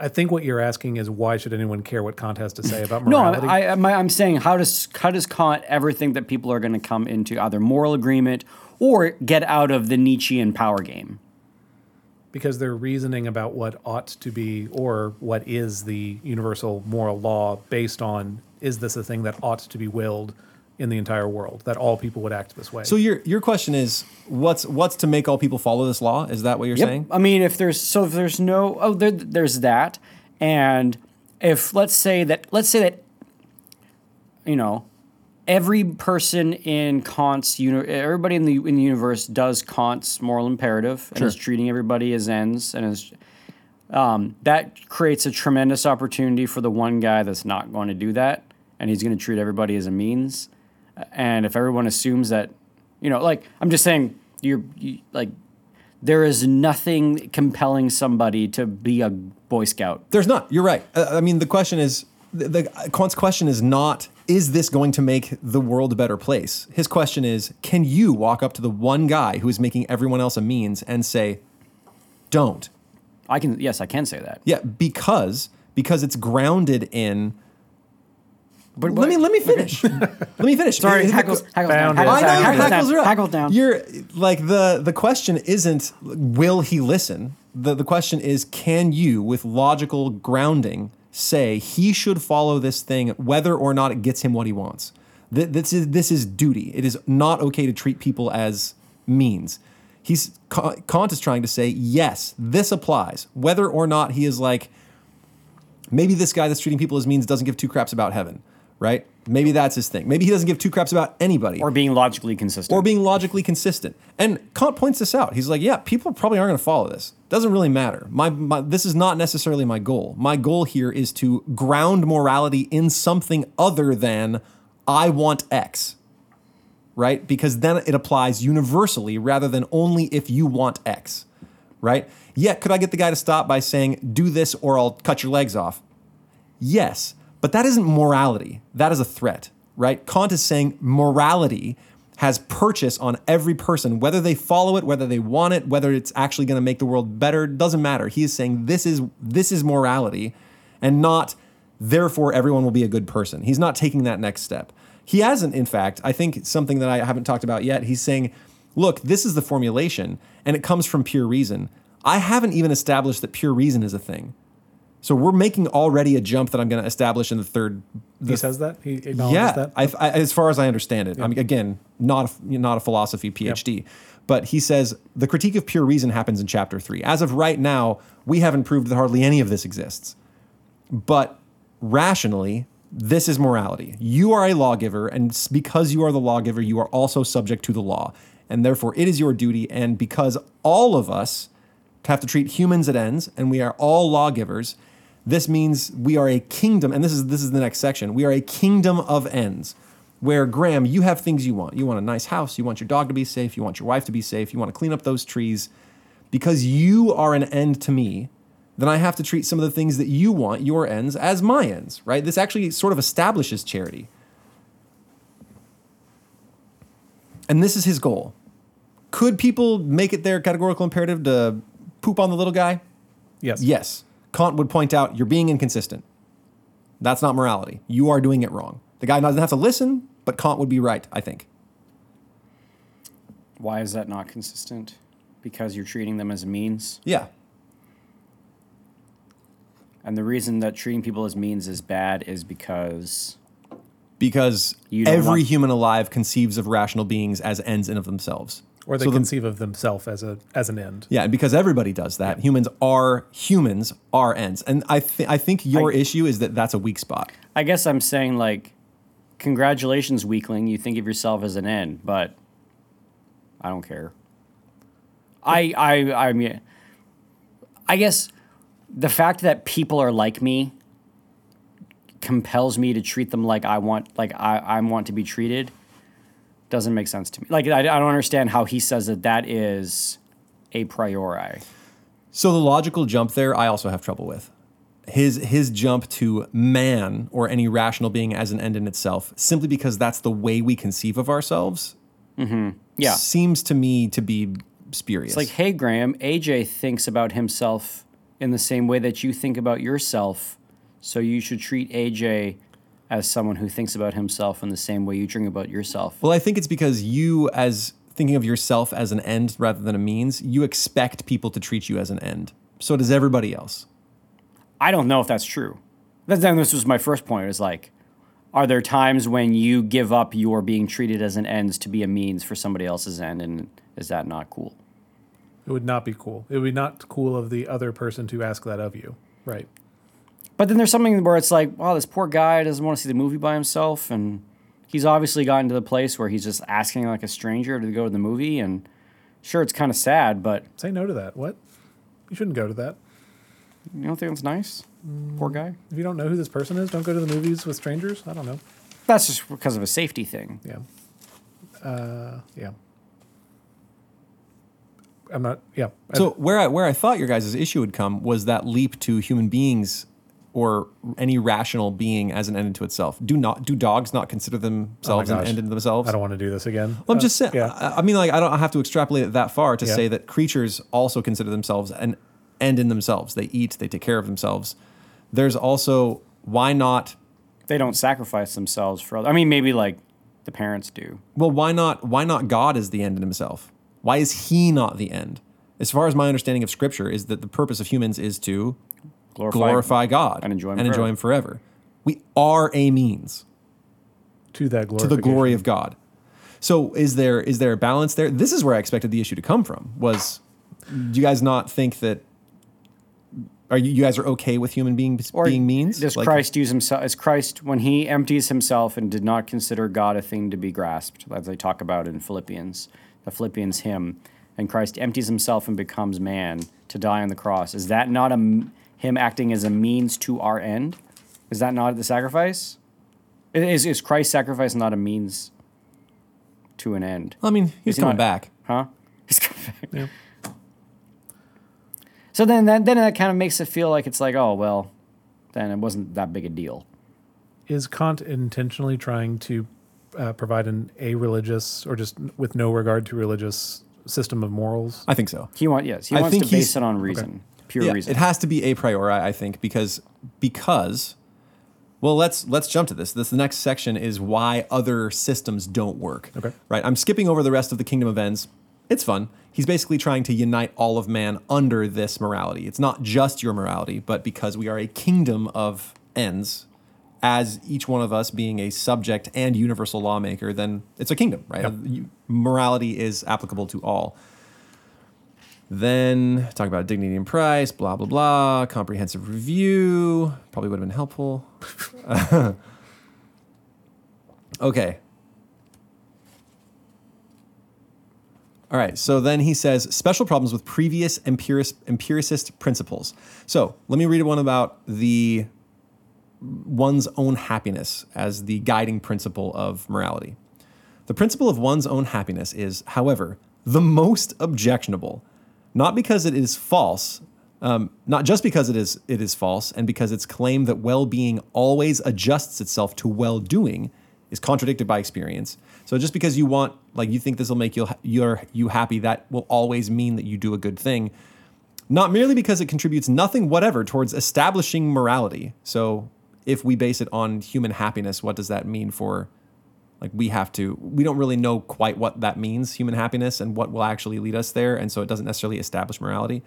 I think what you're asking is why should anyone care what Kant has to say about (laughs) No, morality? I, I, I'm saying how does how does Kant ever think that people are going to come into either moral agreement or get out of the Nietzschean power game? because they're reasoning about what ought to be or what is the universal moral law based on is this a thing that ought to be willed in the entire world that all people would act this way. So your your question is what's what's to make all people follow this law? Is that what you're saying? I mean, if there's so if there's no oh there, there's that, and if let's say that let's say that you know every person in Kant's uni- everybody in the in the universe does Kant's moral imperative and is treating everybody as ends and is um, that creates a tremendous opportunity for the one guy that's not going to do that and he's going to treat everybody as a means and if everyone assumes that you know like i'm just saying you're you, like there is nothing compelling somebody to be a boy scout There's not. You're right. Uh, I mean, the question is the, the Kant's question is not is this going to make the world a better place? His question is can you walk up to the one guy who is making everyone else a means and say, "Don't." i can yes i can say that Yeah, because because it's grounded in. but Let me let me finish. (laughs) let me finish. sorry hackles, hackles down hackles I know down hackles hackles down are up. hackles down You're like the the question isn't will he listen. The the question is can you with logical grounding say he should follow this thing whether or not it gets him what he wants. Th- This is this is duty. It is not okay to treat people as means. He's Kant is trying to say yes, this applies whether or not he is like maybe this guy that's treating people as means doesn't give two craps about heaven, right? Maybe that's his thing. Maybe he doesn't give two craps about anybody or being logically consistent or being logically consistent. And Kant points this out. He's like, yeah, people probably aren't going to follow this. Doesn't really matter. My, my this is not necessarily my goal. My goal here is to ground morality in something other than I want X. Right? Because then it applies universally rather than only if you want X. Right? Yeah, could I get the guy to stop by saying, do this or I'll cut your legs off? Yes, but that isn't morality. That is a threat, right? Kant is saying morality has purchase on every person, whether they follow it, whether they want it, whether it's actually going to make the world better, doesn't matter. He is saying this is this is morality and not therefore everyone will be a good person. He's not taking that next step. He hasn't in fact, I think something that I haven't talked about yet. He's saying, "Look, this is the formulation and it comes from pure reason." I haven't even established that pure reason is a thing. So we're making already a jump that I'm going to establish in the third. he says that he acknowledges yeah, that. I, I, as far as I understand it, I mean, again, not a, not a philosophy PhD, but he says the critique of pure reason happens in chapter three. As of right now, we haven't proved that hardly any of this exists, but rationally, this is morality. You are a lawgiver, and because you are the lawgiver, you are also subject to the law, and therefore it is your duty. And because all of us have to treat humans at ends, and we are all lawgivers. This means we are a kingdom, and this is this is the next section. We are a kingdom of ends, where Graham, you have things you want. You want a nice house. You want your dog to be safe. You want your wife to be safe. You want to clean up those trees, because you are an end to me. Then I have to treat some of the things that you want, your ends, as my ends. Right? This actually sort of establishes charity, and this is his goal. Could people make it their categorical imperative to poop on the little guy? yes. Yes. Kant would point out you're being inconsistent. That's not morality. You are doing it wrong. The guy doesn't have to listen, but Kant would be right, I think. why is that not consistent because you're treating them as means Yeah. and the reason that treating people as means is bad is because Because every want- human alive conceives of rational beings as ends in of themselves. Or they So the- conceive of themselves as a as an end. Yeah, and because everybody does that. Humans are humans are ends. And I th- I think your I- issue is that that's a weak spot. I guess I'm saying like, congratulations, weakling. You think of yourself as an end, but I don't care. I I I mean, I guess the fact that people are like me compels me to treat them like I want like I I want to be treated. Doesn't make sense to me. Like I, I don't understand how he says that that is a priori. So the logical jump there, I also have trouble with. His his jump to man or any rational being as an end in itself, simply because that's the way we conceive of ourselves, Mm-hmm. Yeah. seems to me to be spurious. It's like, hey, Graham, AJ thinks about himself in the same way that you think about yourself. So you should treat AJ as someone who thinks about himself in the same way you dream about yourself. Well, I think it's because you, as thinking of yourself as an end rather than a means, you expect people to treat you as an end. So does everybody else. I don't know if that's true. But then this was my first point is like, are there times when you give up your being treated as an end to be a means for somebody else's end? And is that not cool? It would not be cool. It would be not cool of the other person to ask that of you. Right. But then there's something where it's like, wow, this poor guy doesn't want to see the movie by himself, and he's obviously gotten to the place where he's just asking like a stranger to go to the movie. And sure, it's kind of sad, but Say no to that. What? You shouldn't go to that. you don't think that's nice? Poor guy. If you don't know who this person is, don't go to the movies with strangers. I don't know. That's just because of a safety thing. Yeah. Uh, yeah. I'm not. Yeah. So where I where I thought your guys' issue would come was that leap to human beings or any rational being as an end into itself. Do not do dogs not consider themselves an Oh gosh. end into themselves? I don't want to do this again. Well, I'm Uh, just saying. Yeah. I, I mean, like, I don't have to extrapolate it that far to Yeah. say that creatures also consider themselves an end in themselves. They eat, they take care of themselves. There's also why not? They don't sacrifice themselves for other. I mean, maybe like the parents do. Well, why not? Why not God is the end in himself? Why is He not the end? As far as my understanding of Scripture is that the purpose of humans is to Glorify, glorify God and enjoy Him and enjoy forever. Him forever. We are a means to that glory. to the glory of God. So is there is there a balance there? This is where I expected the issue to come from. Was do you guys not think that are you, you guys are okay with human beings Or being means? Does Like- Christ use himself as Christ when he empties himself and did not consider God a thing to be grasped, as they talk about in Philippians, the Philippians hymn, and Christ empties himself and becomes man to die on the cross. Is that not a m him acting as a means to our end? Is that not the sacrifice? Is, is Christ's sacrifice not a means to an end? I mean, he's Is he coming not- back. Huh? He's coming back. Yeah. So then that then that kind of makes it feel like it's like, oh well, then it wasn't that big a deal. Is Kant intentionally trying to uh, provide an a religious or just with no regard to religious system of morals? I think so. He want yes, he I wants think to he's- base it on reason, pure Yeah, reason. it has to be a priori, I think, because because well, let's let's jump to this. This the next section is why other systems don't work. Okay. Right. I'm skipping over the rest of the Kingdom of Ends. It's fun. He's basically trying to unite all of man under this morality. It's not just your morality, but because we are a kingdom of ends, as each one of us being a subject and universal lawmaker, then it's a kingdom, right? Yep. Morality is applicable to all. Then talk about dignity and price, blah blah blah. Comprehensive review probably would have been helpful. (laughs) okay. All right. So then he says special problems with previous empiric, empiricist principles. So let me read one about the one's own happiness as the guiding principle of morality. The principle of one's own happiness is, however, the most objectionable, not because it is false, um, not just because it is it is false, and because its claim that well-being always adjusts itself to well-doing is contradicted by experience. So just because you want, like, you think this will make you you're you happy, that will always mean that you do a good thing. Not merely because it contributes nothing whatever towards establishing morality. So if we base it on human happiness, what does that mean for like we have to we don't really know quite what that means human happiness and what will actually lead us there and so it doesn't necessarily establish morality.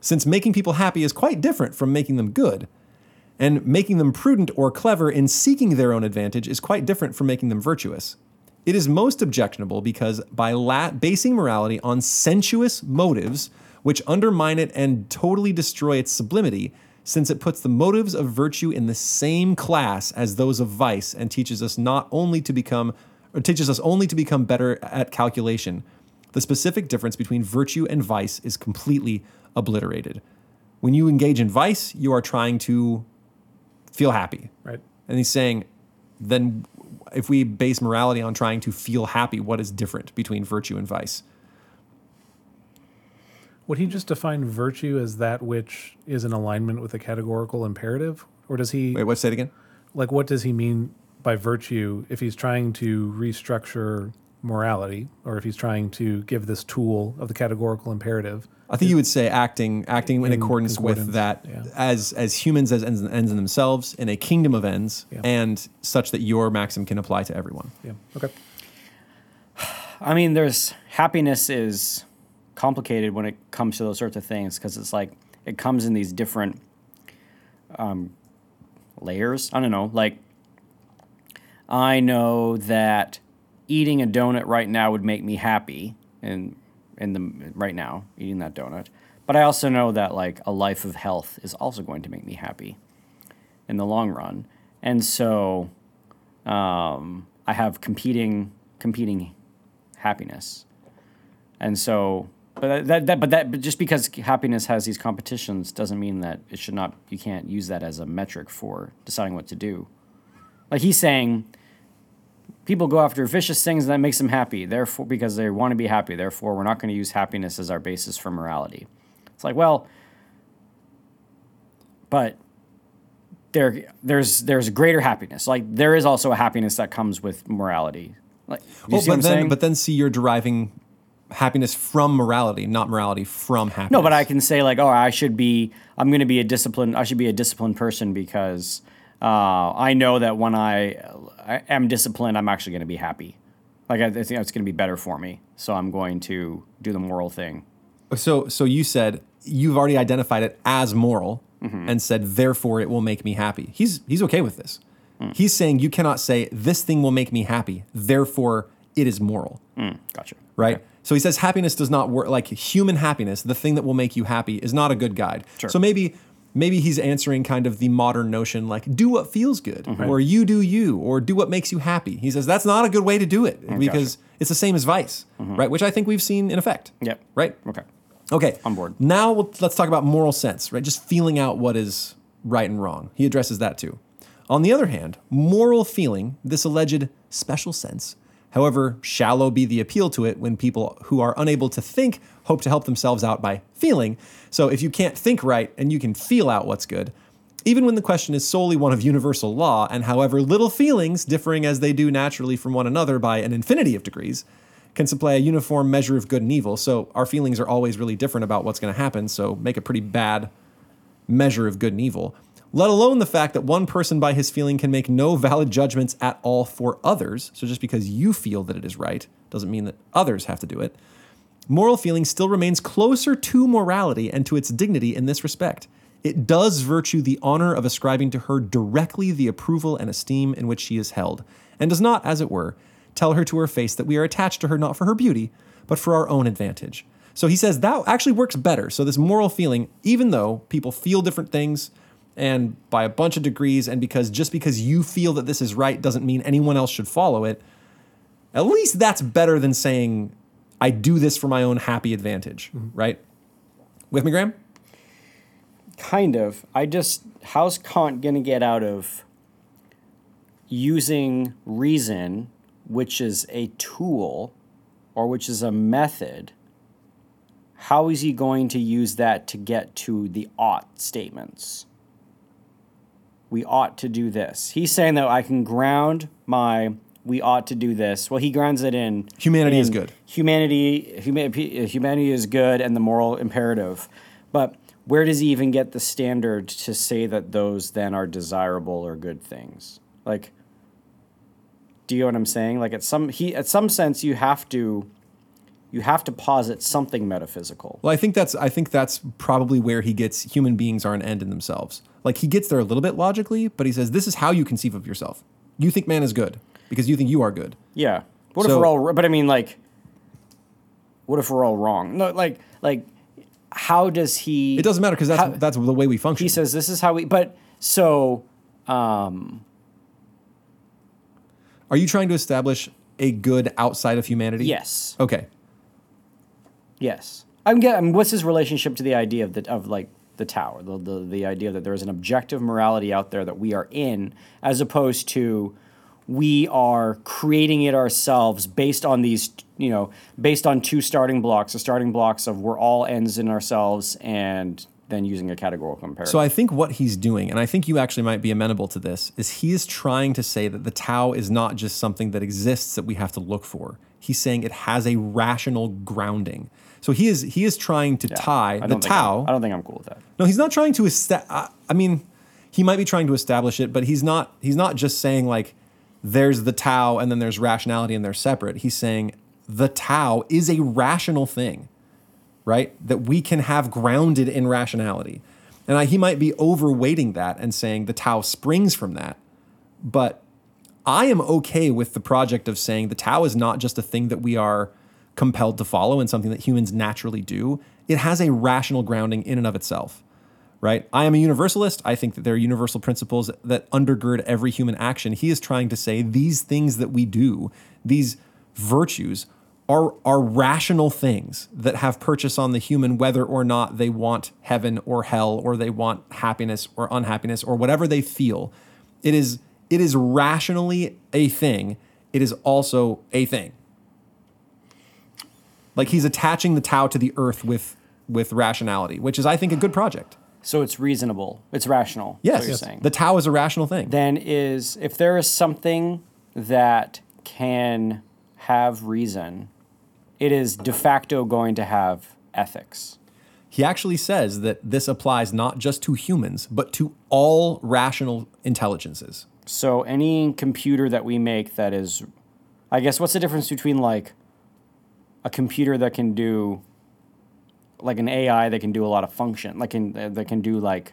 Since making people happy is quite different from making them good and making them prudent or clever in seeking their own advantage is quite different from making them virtuous. It is most objectionable because by la- basing morality on sensuous motives which undermine it and totally destroy its sublimity since it puts the motives of virtue in the same class as those of vice and teaches us not only to become or teaches us only to become better at calculation the specific difference between virtue and vice is completely obliterated. When you engage in vice you are trying to feel happy. Right. and he's saying then if we base morality on trying to feel happy what is different between virtue and vice Would he just define virtue as that which is in alignment with a categorical imperative? Or does he, Wait, what? Say it again. like, what does he mean by virtue if he's trying to restructure morality or if he's trying to give this tool of the categorical imperative? I think you would say acting acting in, In accordance, with that yeah. as as humans as ends, ends in themselves in a kingdom of ends Yeah. and such that your maxim can apply to everyone. Yeah. Okay. (sighs) I mean, there's happiness is complicated when it comes to those sorts of things because it's like it comes in these different um, layers. I don't know. Like, I know that eating a donut right now would make me happy, and in the right now eating that donut. But I also know that like a life of health is also going to make me happy in the long run, and so um, I have competing competing happiness, and so. But that, that, but that, but just because happiness has these competitions doesn't mean that it should not. You can't use that as a metric for deciding what to do. Like he's saying, people go after vicious things and that makes them happy. Therefore, because they want to be happy. Therefore, we're not going to use happiness as our basis for morality. It's like, well, but there, there's there's greater happiness. Like there is also a happiness that comes with morality. Like, Well, oh, what but then saying? but then see you're deriving happiness from morality, not morality from happiness. No, but I can say like, oh, I should be. I'm going to be a disciplined. I should be a disciplined person because uh, I know that when I, I am disciplined, I'm actually going to be happy. Like I, I think it's going to be better for me. So I'm going to do the moral thing. So so you said you've already identified it as moral Mm-hmm. and said therefore it will make me happy. He's he's okay with this. Mm. He's saying you cannot say this thing will make me happy, therefore it is moral. Gotcha. right? So he says happiness does not work like human happiness, the thing that will make you happy is not a good guide. Sure. So maybe maybe he's answering kind of the modern notion like do what feels good Mm-hmm. or you do you or do what makes you happy. He says that's not a good way to do it because it's the same as vice, right? Which I think we've seen in effect. Mm-hmm. Yep. Right? Okay. Okay. On board. Now we'll, let's talk about moral sense, right? Just feeling out what is right and wrong. He addresses that too. On the other hand, moral feeling, this alleged special sense, however shallow be the appeal to it when people who are unable to think hope to help themselves out by feeling. So if you can't think right and you can feel out what's good, even when the question is solely one of universal law, and however little feelings, differing as they do naturally from one another by an infinity of degrees, can supply a uniform measure of good and evil. So our feelings are always really different about what's going to happen. So make a pretty bad measure of good and evil. Let alone the fact that one person by his feeling can make no valid judgments at all for others. So just because you feel that it is right doesn't mean that others have to do it. Moral feeling still remains closer to morality and to its dignity in this respect. It does virtue the honor of ascribing to her directly the approval and esteem in which she is held, and does not, as it were, tell her to her face that we are attached to her not for her beauty, but for our own advantage. So he says that actually works better. So this moral feeling, even though people feel different things and by a bunch of degrees, and because just because you feel that this is right doesn't mean anyone else should follow it, at least that's better than saying, I do this for my own happy advantage, mm-hmm. right? With me, Graham? Kind of. I just how's Kant gonna get out of using reason, which is a tool, or which is a method? How is he going to use that to get to the ought statements? We ought to do this. He's saying that I can ground my we ought to do this. Well, he grounds it in Humanity is good. Humanity, huma- humanity is good, and the moral imperative. But where does he even get the standard to say that those then are desirable or good things? Like, do you know what I'm saying? Like, at some he, at some sense, you have to, you have to posit something metaphysical. Well, I think that's I think that's probably where he gets human beings are an end in themselves. Like he gets there a little bit logically, but he says this is how you conceive of yourself. You think man is good because you think you are good. Yeah. What if we're all? But I mean, like, what if we're all wrong? No, like, like, how does he? It doesn't matter because that's How- that's the way we function. He says this is how we. But so, um, Are you trying to establish a good outside of humanity? yes, Okay. Yes. I'm getting. What's his relationship to the idea of the of like the tower, the the the idea that there is an objective morality out there that we are in, as opposed to we are creating it ourselves based on these you know, based on two starting blocks, the starting blocks of we're all ends in ourselves, and then using a categorical comparative. So I think what he's doing, and I think you actually might be amenable to this, is he is trying to say that the Tao is not just something that exists that we have to look for. He's saying it has a rational grounding. So he is he is trying to tie the Tao. I'm, don't think I'm cool with that. No, he's not trying to establish. I I mean, he might be trying to establish it, but he's not. He's not just saying like, "There's the Tao and then there's rationality and they're separate." He's saying the Tao is a rational thing, right? That we can have grounded in rationality, and I, he might be overweighting that and saying the Tao springs from that, but I am okay with the project of saying the Tao is not just a thing that we are compelled to follow and something that humans naturally do. It has a rational grounding in and of itself, right? I am a universalist. I think that there are universal principles that undergird every human action. He is trying to say these things that we do, these virtues, are, are rational things that have purchase on the human, whether or not they want heaven or hell, or they want happiness or unhappiness, or whatever they feel. It is it is rationally a thing. It is also a thing. Like he's attaching the Tao to the earth with with rationality, which is I think a good project. So it's reasonable. It's rational. Yes, saying. the Tao is a rational thing. then is if there is something that can have reason, it is de facto going to have ethics. He actually says that this applies not just to humans, but to all rational intelligences. So any computer that we make that is, I guess, what's the difference between like a computer that can do, like an AI that can do a lot of function, like in, uh, that can do like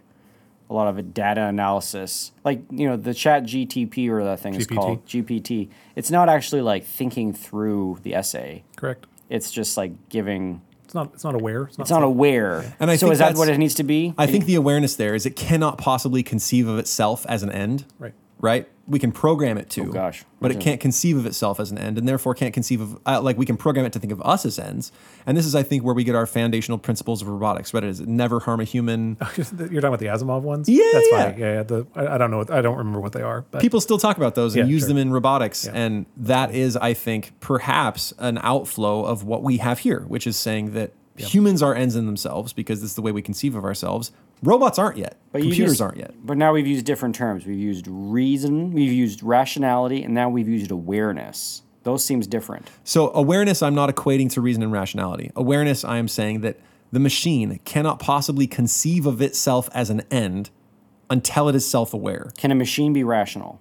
a lot of data analysis, like you know the Chat GTP or that thing is called GPT. It's not actually like thinking through the essay. Correct. It's just like giving. It's not. It's not aware. It's not. It's not aware. And I so think is that what it needs to be? I think the awareness there is it cannot possibly conceive of itself as an end. Right. Right? We can program it to. Oh, gosh. But it can't conceive of itself as an end and therefore can't conceive of, uh, like, we can program it to think of us as ends. And this is, I think, where we get our foundational principles of robotics. Right? Is it never harm a human? (laughs) You're talking about the Asimov ones. Yeah, that's yeah. fine. Yeah, yeah. The, I, I don't know. What, I don't remember what they are. But People still talk about those and Yeah, use sure. them in robotics. Yeah. And that is, I think, perhaps an outflow of what we have here, which is saying that humans are ends in themselves because this is the way we conceive of ourselves. Robots aren't yet. But Computers just- aren't yet. But now we've used different terms. We've used reason, we've used rationality, and now we've used awareness. Those seems different. So awareness, I'm not equating to reason and rationality. Awareness, I am saying that the machine cannot possibly conceive of itself as an end until it is self-aware. Can a machine be rational?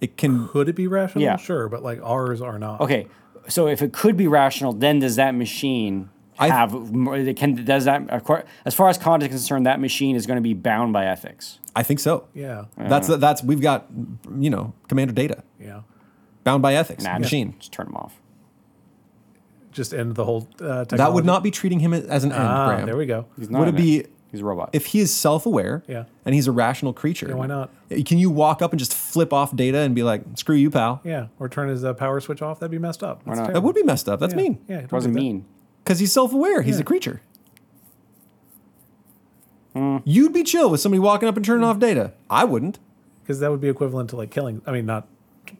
It can. could it be rational? Yeah. Sure, but like ours are not. Okay, so if it could be rational, then does that machine I- have? more- it Can does that acqu- as far as Kant is concerned, that machine is going to be bound by ethics? I think so. Yeah. That's that's we've got you know commander data Yeah. bound by ethics. Nah, machine. Just turn them off. Just end the whole uh, technology. That would not be treating him as an end. Ah, Graham. there we go. He's not Would it be. He's a robot. if he is self-aware Yeah. and he's a rational creature? Yeah, why not? Can you walk up and just flip off data and be like, "Screw you, pal"? Yeah. Or turn his uh, power switch off. That'd be messed up. That's not? That would be messed up. That's yeah. mean. Yeah. it wasn't do that. mean. Because he's self-aware. He's Yeah. a creature. Hmm. You'd be chill with somebody walking up and turning off data. I wouldn't. because that would be equivalent to like killing. I mean, not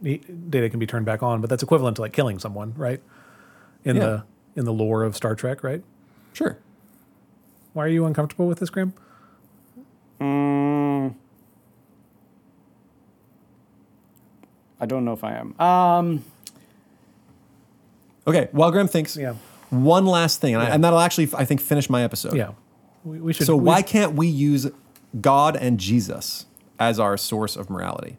he- data can be turned back on, but that's equivalent to like killing someone, right? In Yeah. the in the lore of Star Trek, right? Sure. Why are you uncomfortable with this, Graham? I don't know if I am. Um, Okay. While Graham thinks, Yeah, one last thing, and, I, and that'll actually, I think, finish my episode. yeah. We, we should. So we why should- can't we use God and Jesus as our source of morality?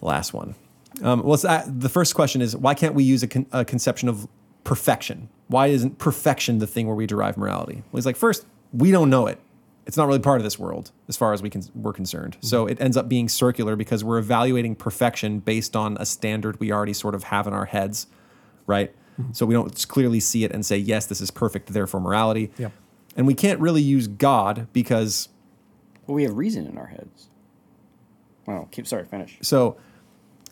Last one. Um, well, uh, the first question is why can't we use a, con- a conception of perfection? Why isn't perfection the thing where we derive morality? Well, he's like, first, we don't know it. It's not really part of this world as far as we can, we're concerned. So it ends up being circular because we're evaluating perfection based on a standard we already sort of have in our heads, right? So we don't clearly see it and say, yes, this is perfect, therefore morality. Yep. And we can't really use God because well, we have reason in our heads. Well, keep sorry. Finish. So,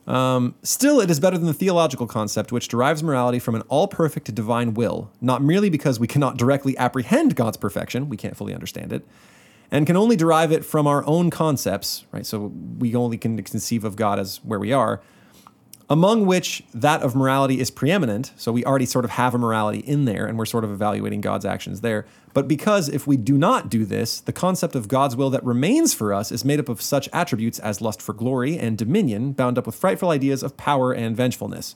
um, still, it is better than the theological concept, which derives morality from an all perfect divine will, not merely because we cannot directly apprehend God's perfection, we can't fully understand it, and can only derive it from our own concepts, right? So, we only can conceive of God as where we are. Among which that of morality is preeminent. So we already sort of have a morality in there, and we're sort of evaluating God's actions there. But because if we do not do this, the concept of God's will that remains for us is made up of such attributes as lust for glory and dominion, bound up with frightful ideas of power and vengefulness.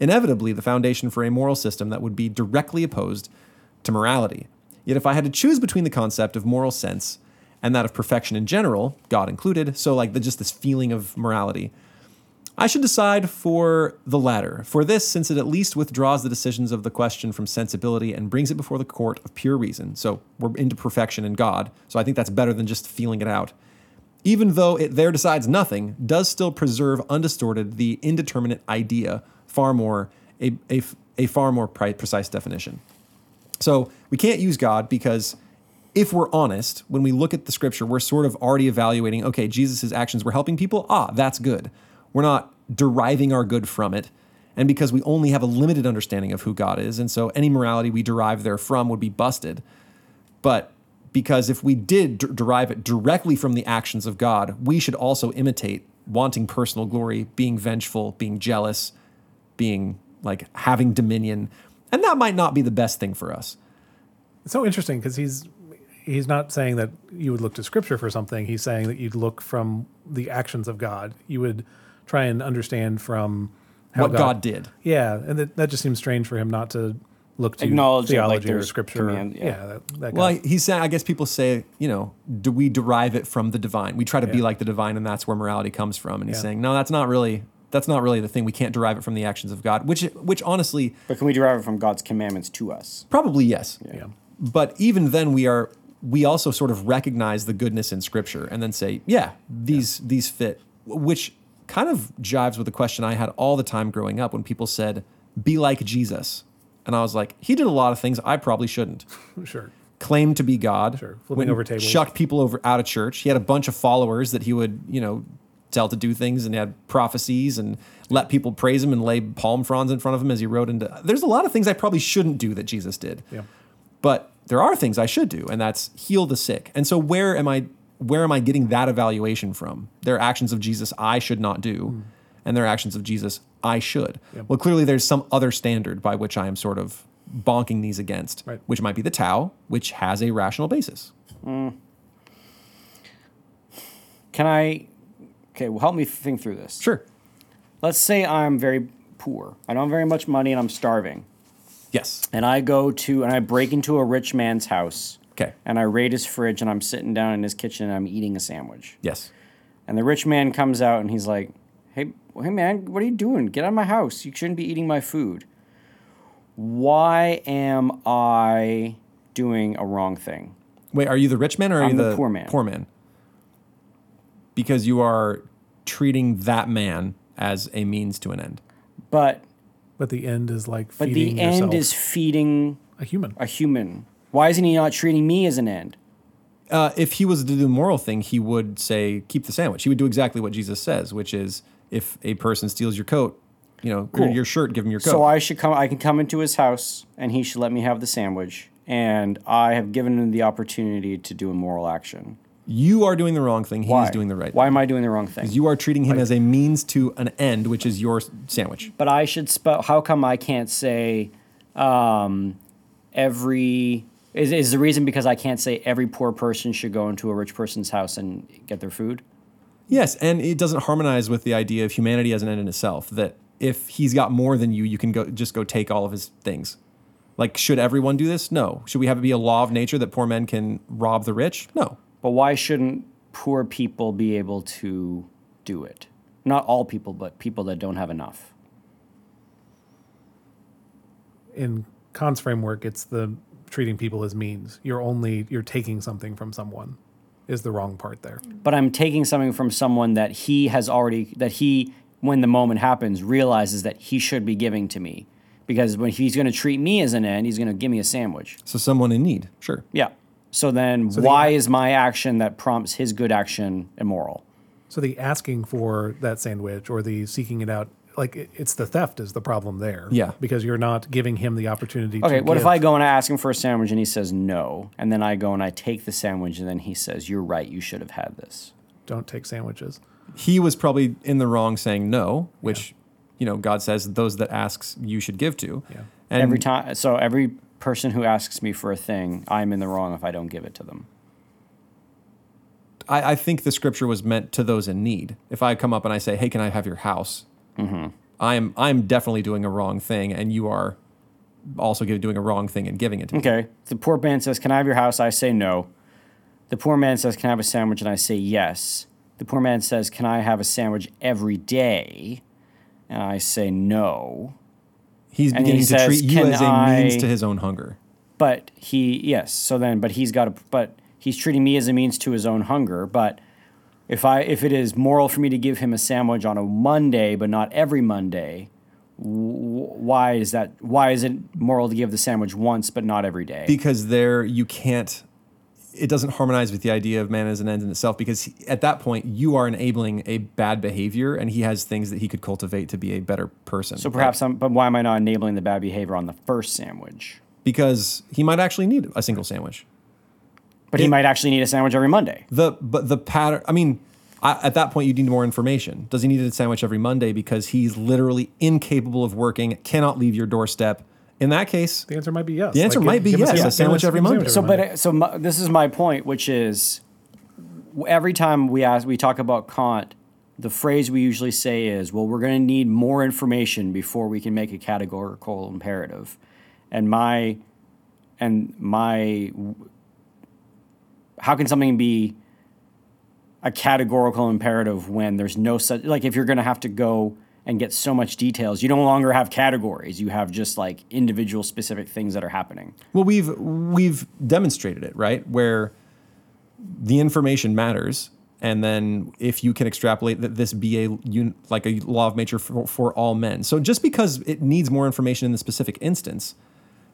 Inevitably, the foundation for a moral system that would be directly opposed to morality. Yet, if I had to choose between the concept of moral sense and that of perfection in general, God included, so like the, just this feeling of morality, I should decide for the latter. For this, since it at least withdraws the decisions of the question from sensibility and brings it before the court of pure reason. So we're into perfection in God. So I think that's better than just feeling it out. Even though it there decides nothing, does still preserve undistorted the indeterminate idea, far more a, a, a far more precise definition. So we can't use God because if we're honest, when we look at the scripture, we're sort of already evaluating, okay, Jesus' actions were helping people. Ah, that's good. We're not deriving our good from it. And because we only have a limited understanding of who God is, and so any morality we derive therefrom would be busted. But because if we did d- derive it directly from the actions of God, we should also imitate wanting personal glory, being vengeful, being jealous, being like having dominion. And that might not be the best thing for us. It's so interesting because he's he's not saying that you would look to scripture for something. He's saying that you'd look from the actions of God. You would try and understand from how what God, did. Yeah, and that, that just seems strange for him not to look to Acknowledge that, like, theology or scripture. command, yeah. yeah, that, that Well, of- he's saying, I guess people say, you know, do we derive it from the divine? We try to be like the divine, and that's where morality comes from. And he's Yeah. saying, no, that's not really, that's not really the thing. We can't derive it from the actions of God. Which, which honestly, But can we derive it from God's commandments to us? probably yes. yeah. But even then, we are, we also sort of recognize the goodness in Scripture, and then say, yeah, these these fit. Which kind of jives with the question I had all the time growing up when people said, "Be like Jesus," and I was like, he did a lot of things I probably shouldn't. (laughs) sure. claimed to be God. Sure. Flipping over tables. Shucked people over out of church. He had a bunch of followers that he would, you know, tell to do things and he had prophecies and let people praise him and lay palm fronds in front of him as he rode into there's a lot of things I probably shouldn't do that Jesus did. Yeah. But there are things I should do, and that's heal the sick. And so where am I where am I getting that evaluation from? There are actions of Jesus I should not do, hmm. and there are actions of Jesus I should. Yeah. Well, clearly there's some other standard by which I am sort of bonking these against, Right. which might be the Tao, which has a rational basis. Hmm. Can I? Okay, well, help me think through this. Sure. Let's say I'm very poor. I don't have very much money and I'm starving. Yes. And I go to and I break into a rich man's house. Okay. And I raid his fridge and I'm sitting down in his kitchen and I'm eating a sandwich. Yes. And the rich man comes out and he's like, "Hey, hey man, what are you doing? Get out of my house. You shouldn't be eating my food." Why am I doing a wrong thing? Wait, are you the rich man or are I'm you the the poor man. Poor man. Because you are treating that man as a means to an end. But But the end is like feeding yourself. but the end yourself is feeding a human. a human. Why isn't he not treating me as an end? Uh, if he was to do the moral thing, he would say, keep the sandwich. He would do exactly what Jesus says, which is if a person steals your coat, you know, Cool. your shirt, give him your coat. So I should come. I can come into his house, and he should let me have the sandwich. And I have given him the opportunity to do a moral action. you are doing the wrong thing. He is doing the right Why am I doing the wrong thing? Because you are treating him as a means to an end, which is your sandwich. but I should spell. How come I can't say um, every? Is, is the reason because I can't say every poor person should go into a rich person's house and get their food? Yes, and it doesn't harmonize with the idea of humanity as an end in itself. That if he's got more than you, you can go just go take all of his things. Like, should everyone do this? No. Should we have it be a law of nature that poor men can rob the rich? No. But why shouldn't poor people be able to do it? Not all people, but people that don't have enough. In Kant's framework, it's the treating people as means. You're only you're taking something from someone is the wrong part there. but I'm taking something from someone that he has already that he when the moment happens realizes that he should be giving to me because when he's going to treat me as an end he's going to give me a sandwich So someone in need, sure. yeah so then the why ac- is my action that prompts his good action immoral So the asking for that sandwich or the seeking it out, like it- it's the theft is the problem there. Yeah. because you're not giving him the opportunity. okay to what if give. i go and i ask him for a sandwich and he says no and then i go and i take the sandwich and then he says you're right you should have had this don't take sandwiches? He was probably in the wrong saying no, which you know God says those that asks you should give to. Yeah. And every time, so every person who asks me for a thing, I'm in the wrong if I don't give it to them. I, I think the scripture was meant to those in need. If I come up and I say, "Hey, can I have your house?" Mm-hmm. I'm I'm definitely doing a wrong thing, and you are also doing a wrong thing and giving it to me. Okay. The poor man says, Can I have your house? I say no. The poor man says, Can I have a sandwich? And I say yes. The poor man says, Can I have a sandwich every day? And I say no. He's And he beginning to says, treat you as a means to his own hunger. But he, yes. So then, but he's got a but he's treating me as a means to his own hunger. But if I, if it is moral for me to give him a sandwich on a Monday, but not every Monday, wh- why is that? Why is it moral to give the sandwich once, but not every day? because there you can't it doesn't harmonize with the idea of man as an end in itself because he- at that point you are enabling a bad behavior and he has things that he could cultivate to be a better person so perhaps I'm, but why am I not enabling the bad behavior on the first sandwich? because he might actually need a single sandwich But he might actually need a sandwich every Monday. the but the pattern i mean I, at that point you need more information does he need a sandwich every monday because he's literally incapable of working cannot leave your doorstep in that case The answer might be yes. The answer give- might be give us yes, give a us- sandwich give us every Monday. So, Monday. but so my, this is my point, which is every time we ask, we talk about Kant, the phrase we usually say is, "Well, we're going to need more information before we can make a categorical imperative," and my and my how can something be a categorical imperative when there's no such like if you're going to have to go and get so much details you no longer have categories you have just like individual specific things that are happening Well, we've we've demonstrated it, right? Where the information matters, and then if you can extrapolate that this be a un, like a law of nature for, for all men. So just because it needs more information in the specific instance,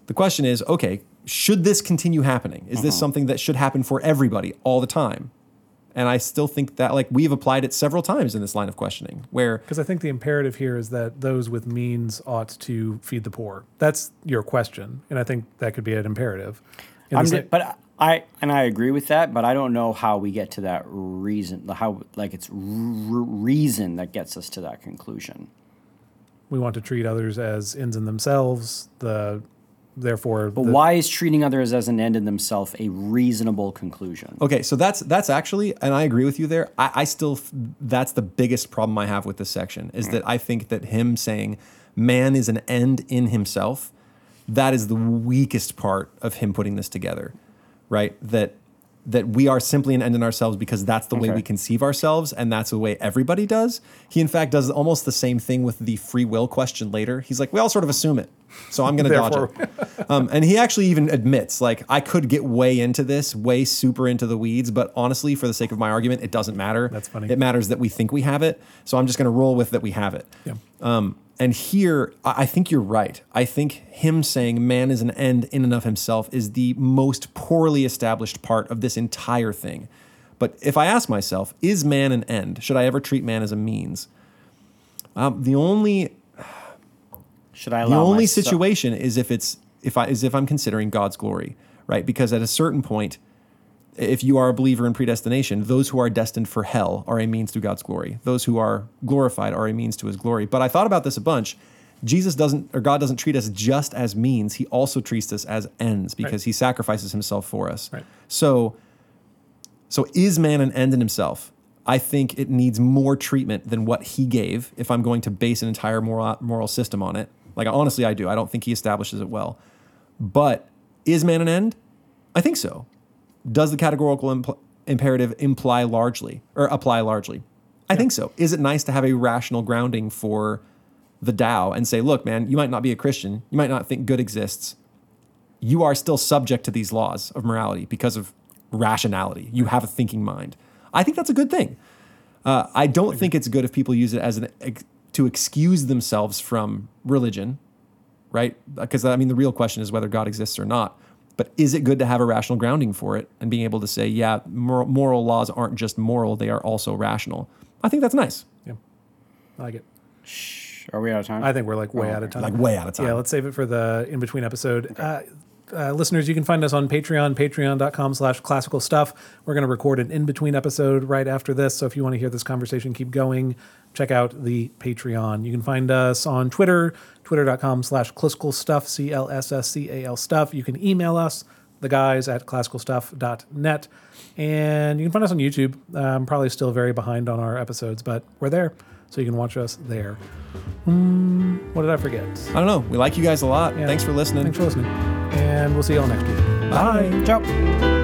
the question is, okay, should this continue happening? Is this mm-hmm. something that should happen for everybody all the time? And I still think that like we've applied it several times in this line of questioning, where Because I think the imperative here is that those with means ought to feed the poor. That's your question, and I think that could be an imperative. In the I'm sa- di- but I and I agree with that, but I don't know how we get to that reason. How like it's r- reason that gets us to that conclusion. we want to treat others as ends in themselves. The therefore, But the- why is treating others as an end in themselves a reasonable conclusion? Okay, so that's that's actually, and I agree with you there. I, I still, that's the biggest problem I have with this section is mm. that I think that him saying man is an end in himself, that is the weakest part of him putting this together, right? That that we are simply an end in ourselves because that's the way we conceive ourselves and that's the way everybody does. He in fact does almost the same thing with the free will question later. He's like, we all sort of assume it, so I'm going to dodge it. (laughs) Um, and he actually even admits, like, I could get way into this, way super into the weeds, but honestly, for the sake of my argument, it doesn't matter. That's funny. It matters that we think we have it. So I'm just going to roll with that we have it. Yeah. Um, and here, I I think you're right. I think him saying man is an end in and of himself is the most poorly established part of this entire thing. But if I ask myself, is man an end? Should I ever treat man as a means? Um, the only Should I the only myself- situation is if it's if I is if I'm considering God's glory, right? Because at a certain point, if you are a believer in predestination, those who are destined for hell are a means to God's glory. Those who are glorified are a means to his glory. But I thought about this a bunch. Jesus doesn't or God doesn't treat us just as means. He also treats us as ends because Right. he sacrifices himself for us. Right. So so is man an end in himself? I think it needs more treatment than what he gave if I'm going to base an entire moral moral system on it. Like honestly I do. I don't think he establishes it well. But is man an end? I think so. Does the categorical impl- imperative imply largely or apply largely? I think so. Is it nice to have a rational grounding for the Tao and say, look, man, you might not be a Christian, you might not think good exists. You are still subject to these laws of morality because of rationality. You have a thinking mind. I think that's a good thing. Uh, I don't think it's good if people use it as an ex- to excuse themselves from religion, right? Because I mean, the real question is whether God exists or not. But is it good to have a rational grounding for it and being able to say, yeah, moral, moral laws aren't just moral; they are also rational. I think that's nice. yeah, I like it. Shh. Are we out of time? I think we're like way Oh, out of time. Like way out of time. Yeah, let's save it for the in between episode. Uh, uh, listeners, you can find us on Patreon, patreon.com slash classical stuff. We're going to record an in between episode right after this. So if you want to hear this conversation keep going, check out the Patreon. You can find us on Twitter, twitter.com slash classical stuff, C L S S C A L stuff. You can email us, the guys at classicalstuff.net. And you can find us on YouTube. I'm probably still very behind on our episodes, but we're there. So you can watch us there. Hmm, what did I forget? I don't know. We like you guys a lot. Yeah. Thanks for listening. Thanks for listening. And we'll see you all next week. Bye. Ciao.